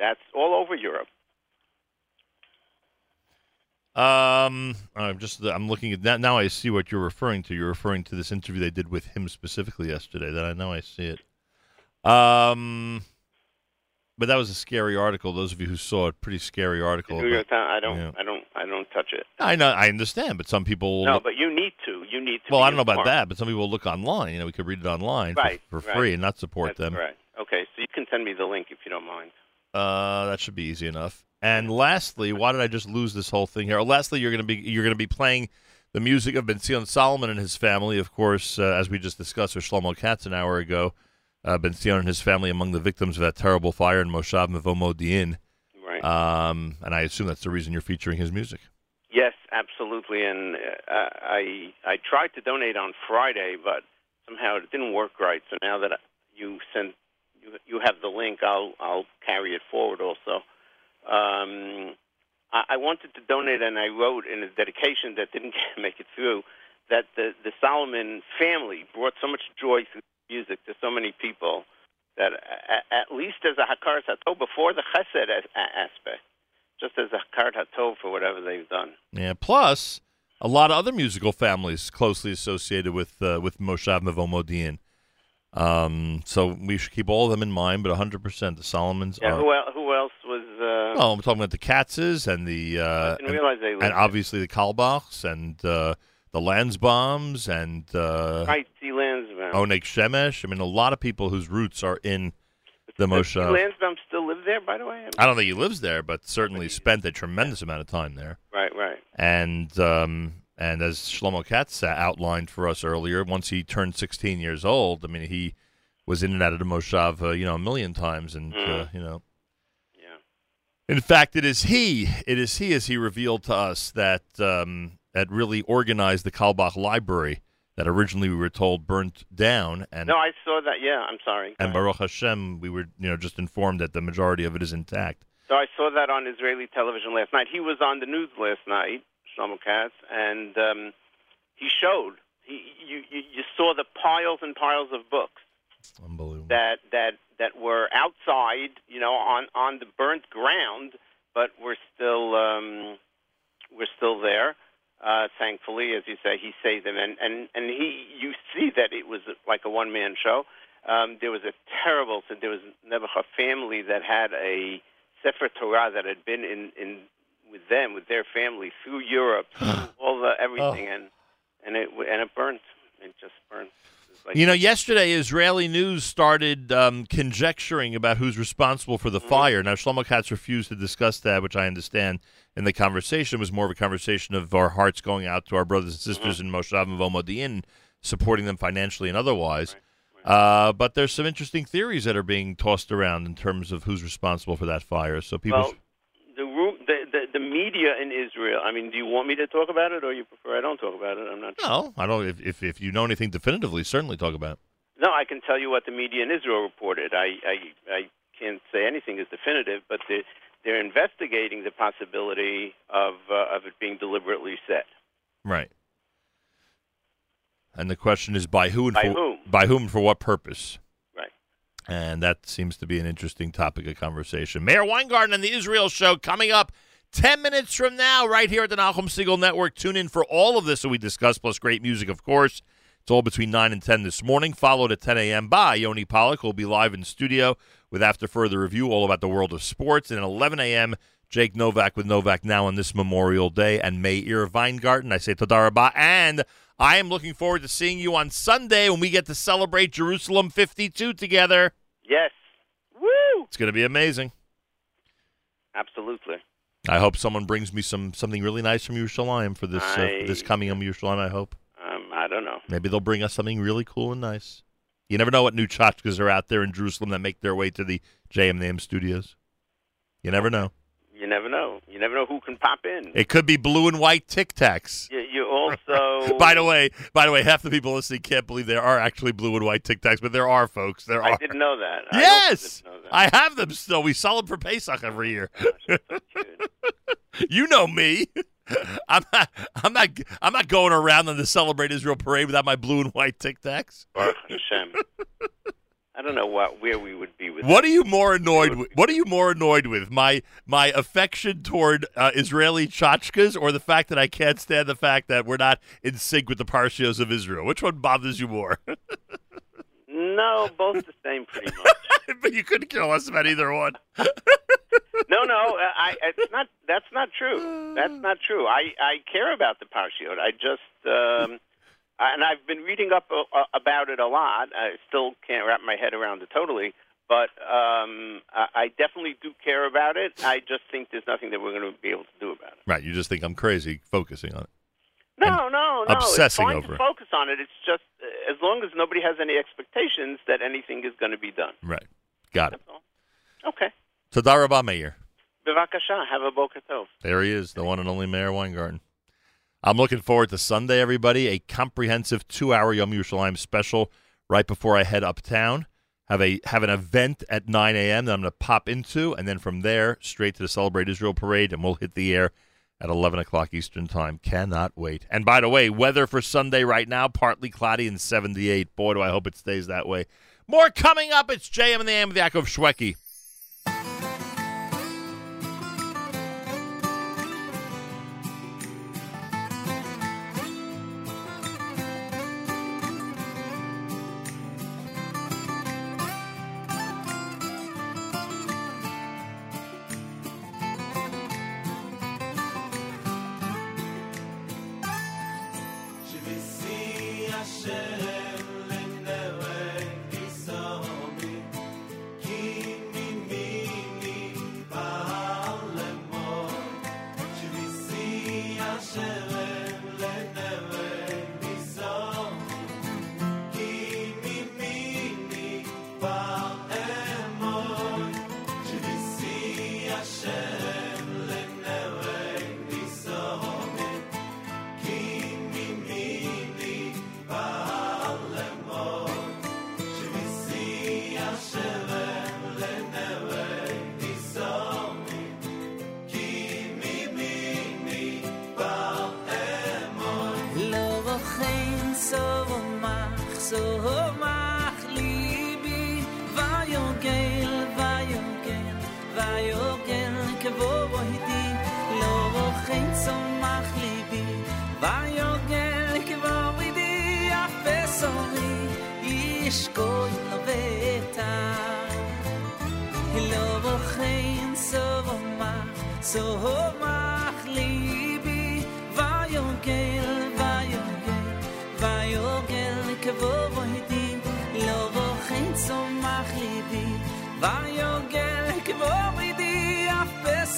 That's all over Europe. Um, I'm just I'm looking at that now. I see what you're referring to. You're referring to this interview they did with him specifically yesterday. That I know I see it. Um, but that was a scary article. Those of you who saw it, pretty scary article. About- Times. I don't. I don't. I don't touch it. I know, I understand, but some people. No, but you need to. You need to. well, I don't know about that, but some people look online. You know, we could read it online for- Right, for, right. free and not support them. Right. Okay. So you can send me the link if you don't mind. Uh, that should be easy enough. And lastly, why did I just lose this whole thing here? Oh, lastly, you're going to be you're going to be playing the music of Ben Zion Solomon and his family, of course, uh, as we just discussed with Shlomo Katz an hour ago. Uh, ben Zion and his family among the victims of that terrible fire in Moshav Mevo Modi'in. Right. Um, and I assume that's the reason you're featuring his music. Yes, absolutely. And uh, I I tried to donate on Friday, but somehow it didn't work right. So now that you sent you have the link, I'll I'll carry it forward also. Um, I, I wanted to donate, and I wrote in a dedication that didn't (laughs) make it through that the the Solomon family brought so much joy through music to so many people that a, at least as a hakarat hatov before the chesed aspect, just as a hakarat hatov for whatever they've done. Yeah. Plus, a lot of other musical families closely associated with uh, with Moshav Mevo Modi'in. Um, so we should keep all of them in mind, but 100% the Solomons Yeah, are. who, el- who else was? Uh, Well, I'm talking about the Katzes and the uh, and, realize they lived and obviously the Carlebachs and uh, the Landsbaums and uh, right, T. Lansbaum. Onek Shemesh. I mean, a lot of people whose roots are in the Does T. Moshav. Lansbaum still live there, by the way? I don't think he lives there, but certainly spent a tremendous amount of time there. Right, right. And um, and as Shlomo Katz outlined for us earlier, once he turned 16 years old, I mean, he was in and out of the Moshav, uh, you know, a million times, and uh, Mhm. you know. Yeah. In fact, it is he. It is he, as he revealed to us, that um, that really organized the Carlebach Library that originally we were told burnt down, and No, I saw that. Yeah, I'm sorry. and Baruch Hashem, we were you know just informed that the majority of it is intact. So I saw that on Israeli television last night. He was on the news last night, Shlomo Katz, and um, he showed. He, you, you, you saw the piles and piles of books that that that were outside, you know, on on the burnt ground, but we're still um, we're still there. Uh, thankfully, as you say, he saved them, and and and he. You see that it was like a one man show. Um, there was a terrible. So there was never a family that had a Sefer Torah that had been in in with them with their family through Europe, (gasps) through all the everything, and and it and it burnt. It just burnt. Like- You know, yesterday Israeli news started um, conjecturing about who's responsible for Mm-hmm. the fire. Now, Shlomo Katz refused to discuss that, which I understand. In the conversation was more of a conversation of our hearts going out to our brothers and sisters Mm-hmm. in Moshav Mevo Modi'in, supporting them financially and otherwise. Uh, but there's some interesting theories that are being tossed around in terms of who's responsible for that fire. So people, Well, the, ru- the the the media in Israel. I mean, do you want me to talk about it, or you prefer I don't talk about it? I'm not. no, I don't. If, if if you know anything definitively, certainly talk about. it. No, I can tell you what the media in Israel reported. I I, I can't say anything is definitive, but the, they're investigating the possibility of uh, of it being deliberately set. Right. And the question is by who and By for whom? by whom for what purpose? Right. And that seems to be an interesting topic of conversation. Meir Weingarten and the Israel Show coming up 10 minutes from now, right here at the Nachum Segal Network. Tune in for all of this that we discuss, plus great music, of course. It's all between 9 and 10 this morning, followed at 10 a.m. by Yoni Pollock, who will be live in studio with After Further Review, all about the world of sports. And at 11 a.m., Jake Novak with Novak now on this Memorial Day, and May Meir Weingarten. I say Tadarabah, and I am looking forward to seeing you on Sunday when we get to celebrate Jerusalem 52 together. Yes. Woo! It's going to be amazing. Absolutely. I hope someone brings me some something really nice from Yerushalayim for this uh, I- for this coming Yom Yerushalayim. I hope Um, I don't know. maybe they'll bring us something really cool and nice. You never know what new tchotchkes are out there in Jerusalem that make their way to the JM studios. You never know. You never know. You never know who can pop in. It could be blue and white Tic Tacs. You also. (laughs) By the way, by the way, half the people listening can't believe there are actually blue and white Tic Tacs, but there are, folks. There are I are. didn't know that. I also Yes, didn't know that. I have them still. We sell them for Pesach every year. (laughs) you know me. (laughs) I'm not. I'm not. I'm not going around on the Celebrate Israel parade without my blue and white Tic Tacs. Baruch Hashem. I don't know what where we would be with. What are you more annoyed with? What are you more annoyed with? My my affection toward uh, Israeli tchotchkes, or the fact that I can't stand the fact that we're not in sync with the parshios of Israel? Which one bothers you more? (laughs) No, both the same, pretty much. (laughs) but you couldn't care less about either one. no, no, I, I- it's not. That's not true. That's not true. I I care about the parshiot. I just. Um, and I've been reading up uh, uh, about it a lot. I still can't wrap my head around it totally, but um, I, I definitely do care about it. I just think there's nothing that we're going to be able to do about it. Right. You just think I'm crazy focusing on it. No, no, no. obsessing it's fine over to it. focus on it. It's just uh, as long as nobody has any expectations that anything is going to be done. Right. Got it. Okay. Tadarabah Meir. Bevakasha, have a boker tov. There he is, the one and only Meir Weingarten. I'm looking forward to Sunday, everybody. A comprehensive two-hour Yom Yerushalayim special right before I head uptown. Have a have an event at 9 a.m. that I'm going to pop into, and then from there straight to the Celebrate Israel parade, and we'll hit the air at 11 o'clock Eastern Time. Cannot wait. And by the way, weather for Sunday right now, partly cloudy and 78. Boy, do I hope it stays that way. More coming up. It's JM and the AM with Yaakov Shweki.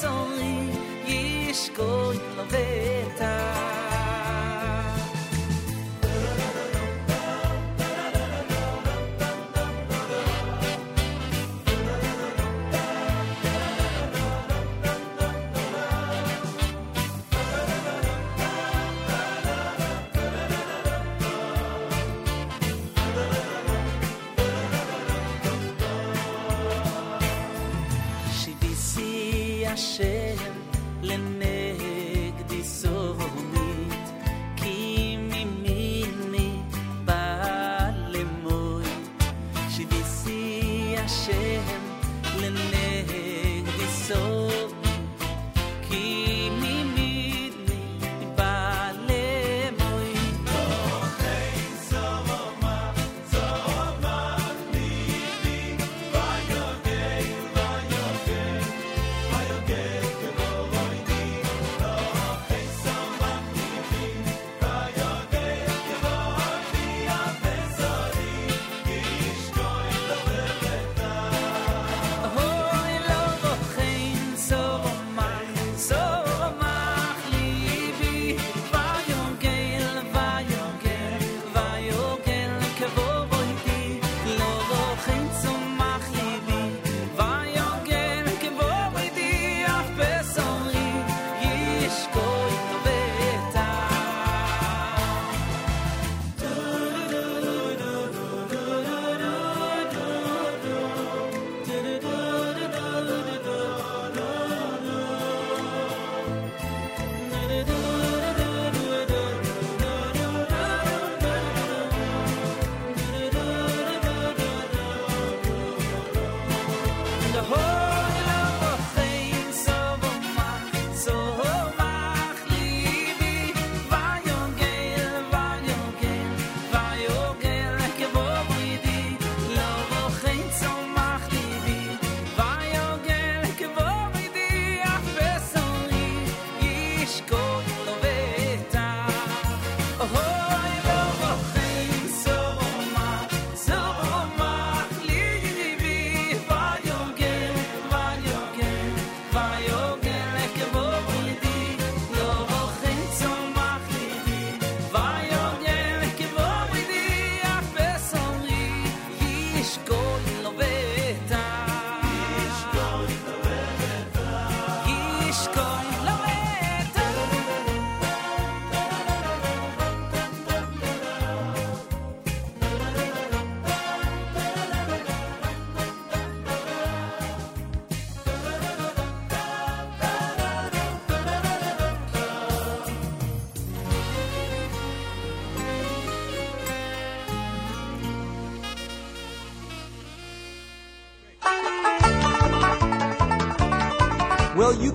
only Yishko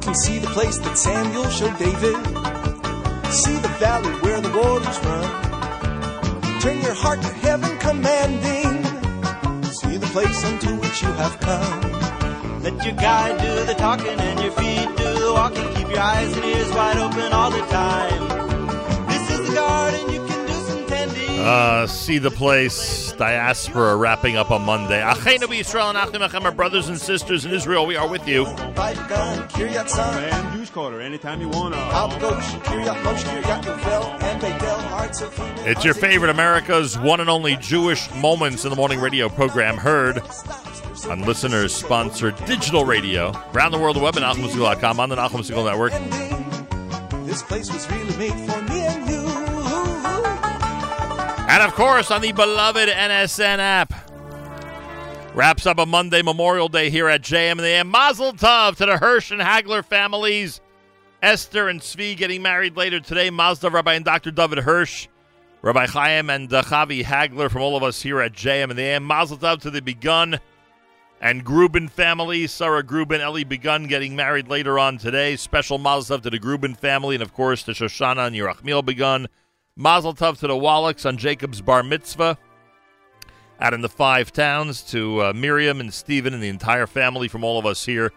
Well, can see the place that Samuel showed David. See the valley where the waters run. Turn your heart to heaven commanding. See the place unto which you have come. Let your guide do the talking and your feet do the walking. Keep your eyes and ears wide open all the time. This is the garden, you can do some tending. Uh, see the place. Diaspora wrapping up on Monday. Achenu Yisrael and Achim Achem, our brothers and sisters in Israel. We are with you. Fight gun, Kiryat San. And Jewish quarter, anytime you want to. Al Gosh, Kiryat Moshe, Kiryat Yovel, and Betel, Hearts of Phoenix. It's your favorite America's one and only Jewish Moments in the Morning radio program heard on listeners sponsored digital radio around the world, the web at NachumSegal.com on the Nachum Segal Network. This place was really made for me and you. And of course, on the beloved NSN app. Wraps up a Monday Memorial Day here at JM and the AM. Mazel Tov to the Hirsch and Hagler families. Esther and Svi getting married later today. Tov, Rabbi and Dr. David Hirsch. Rabbi Chaim and uh, Chavi Hagler from all of us here at JM and the AM. Mazel Tov to the Begun and Grubin family. Sarah Grubin, Ellie Begun getting married later on today. Special Mazel Tov to the Grubin family and, of course, to Shoshana and Yerachmiel Begun. Mazel Tov to the Wallachs on Jacob's Bar Mitzvah. Out in the five towns to uh, Miriam and Stephen and the entire family from all of us here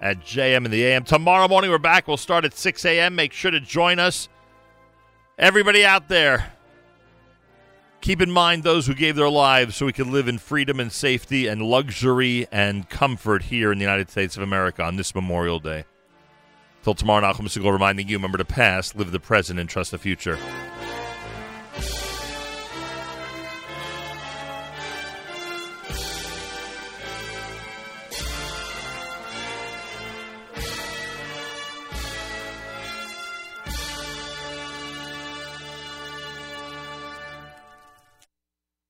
at JM and the AM. Tomorrow morning we're back. We'll start at 6 a.m. Make sure to join us. Everybody out there, keep in mind those who gave their lives so we could live in freedom and safety and luxury and comfort here in the United States of America on this Memorial Day. Till tomorrow, Nachum Segal reminding you, remember the past, live the present, and trust the future.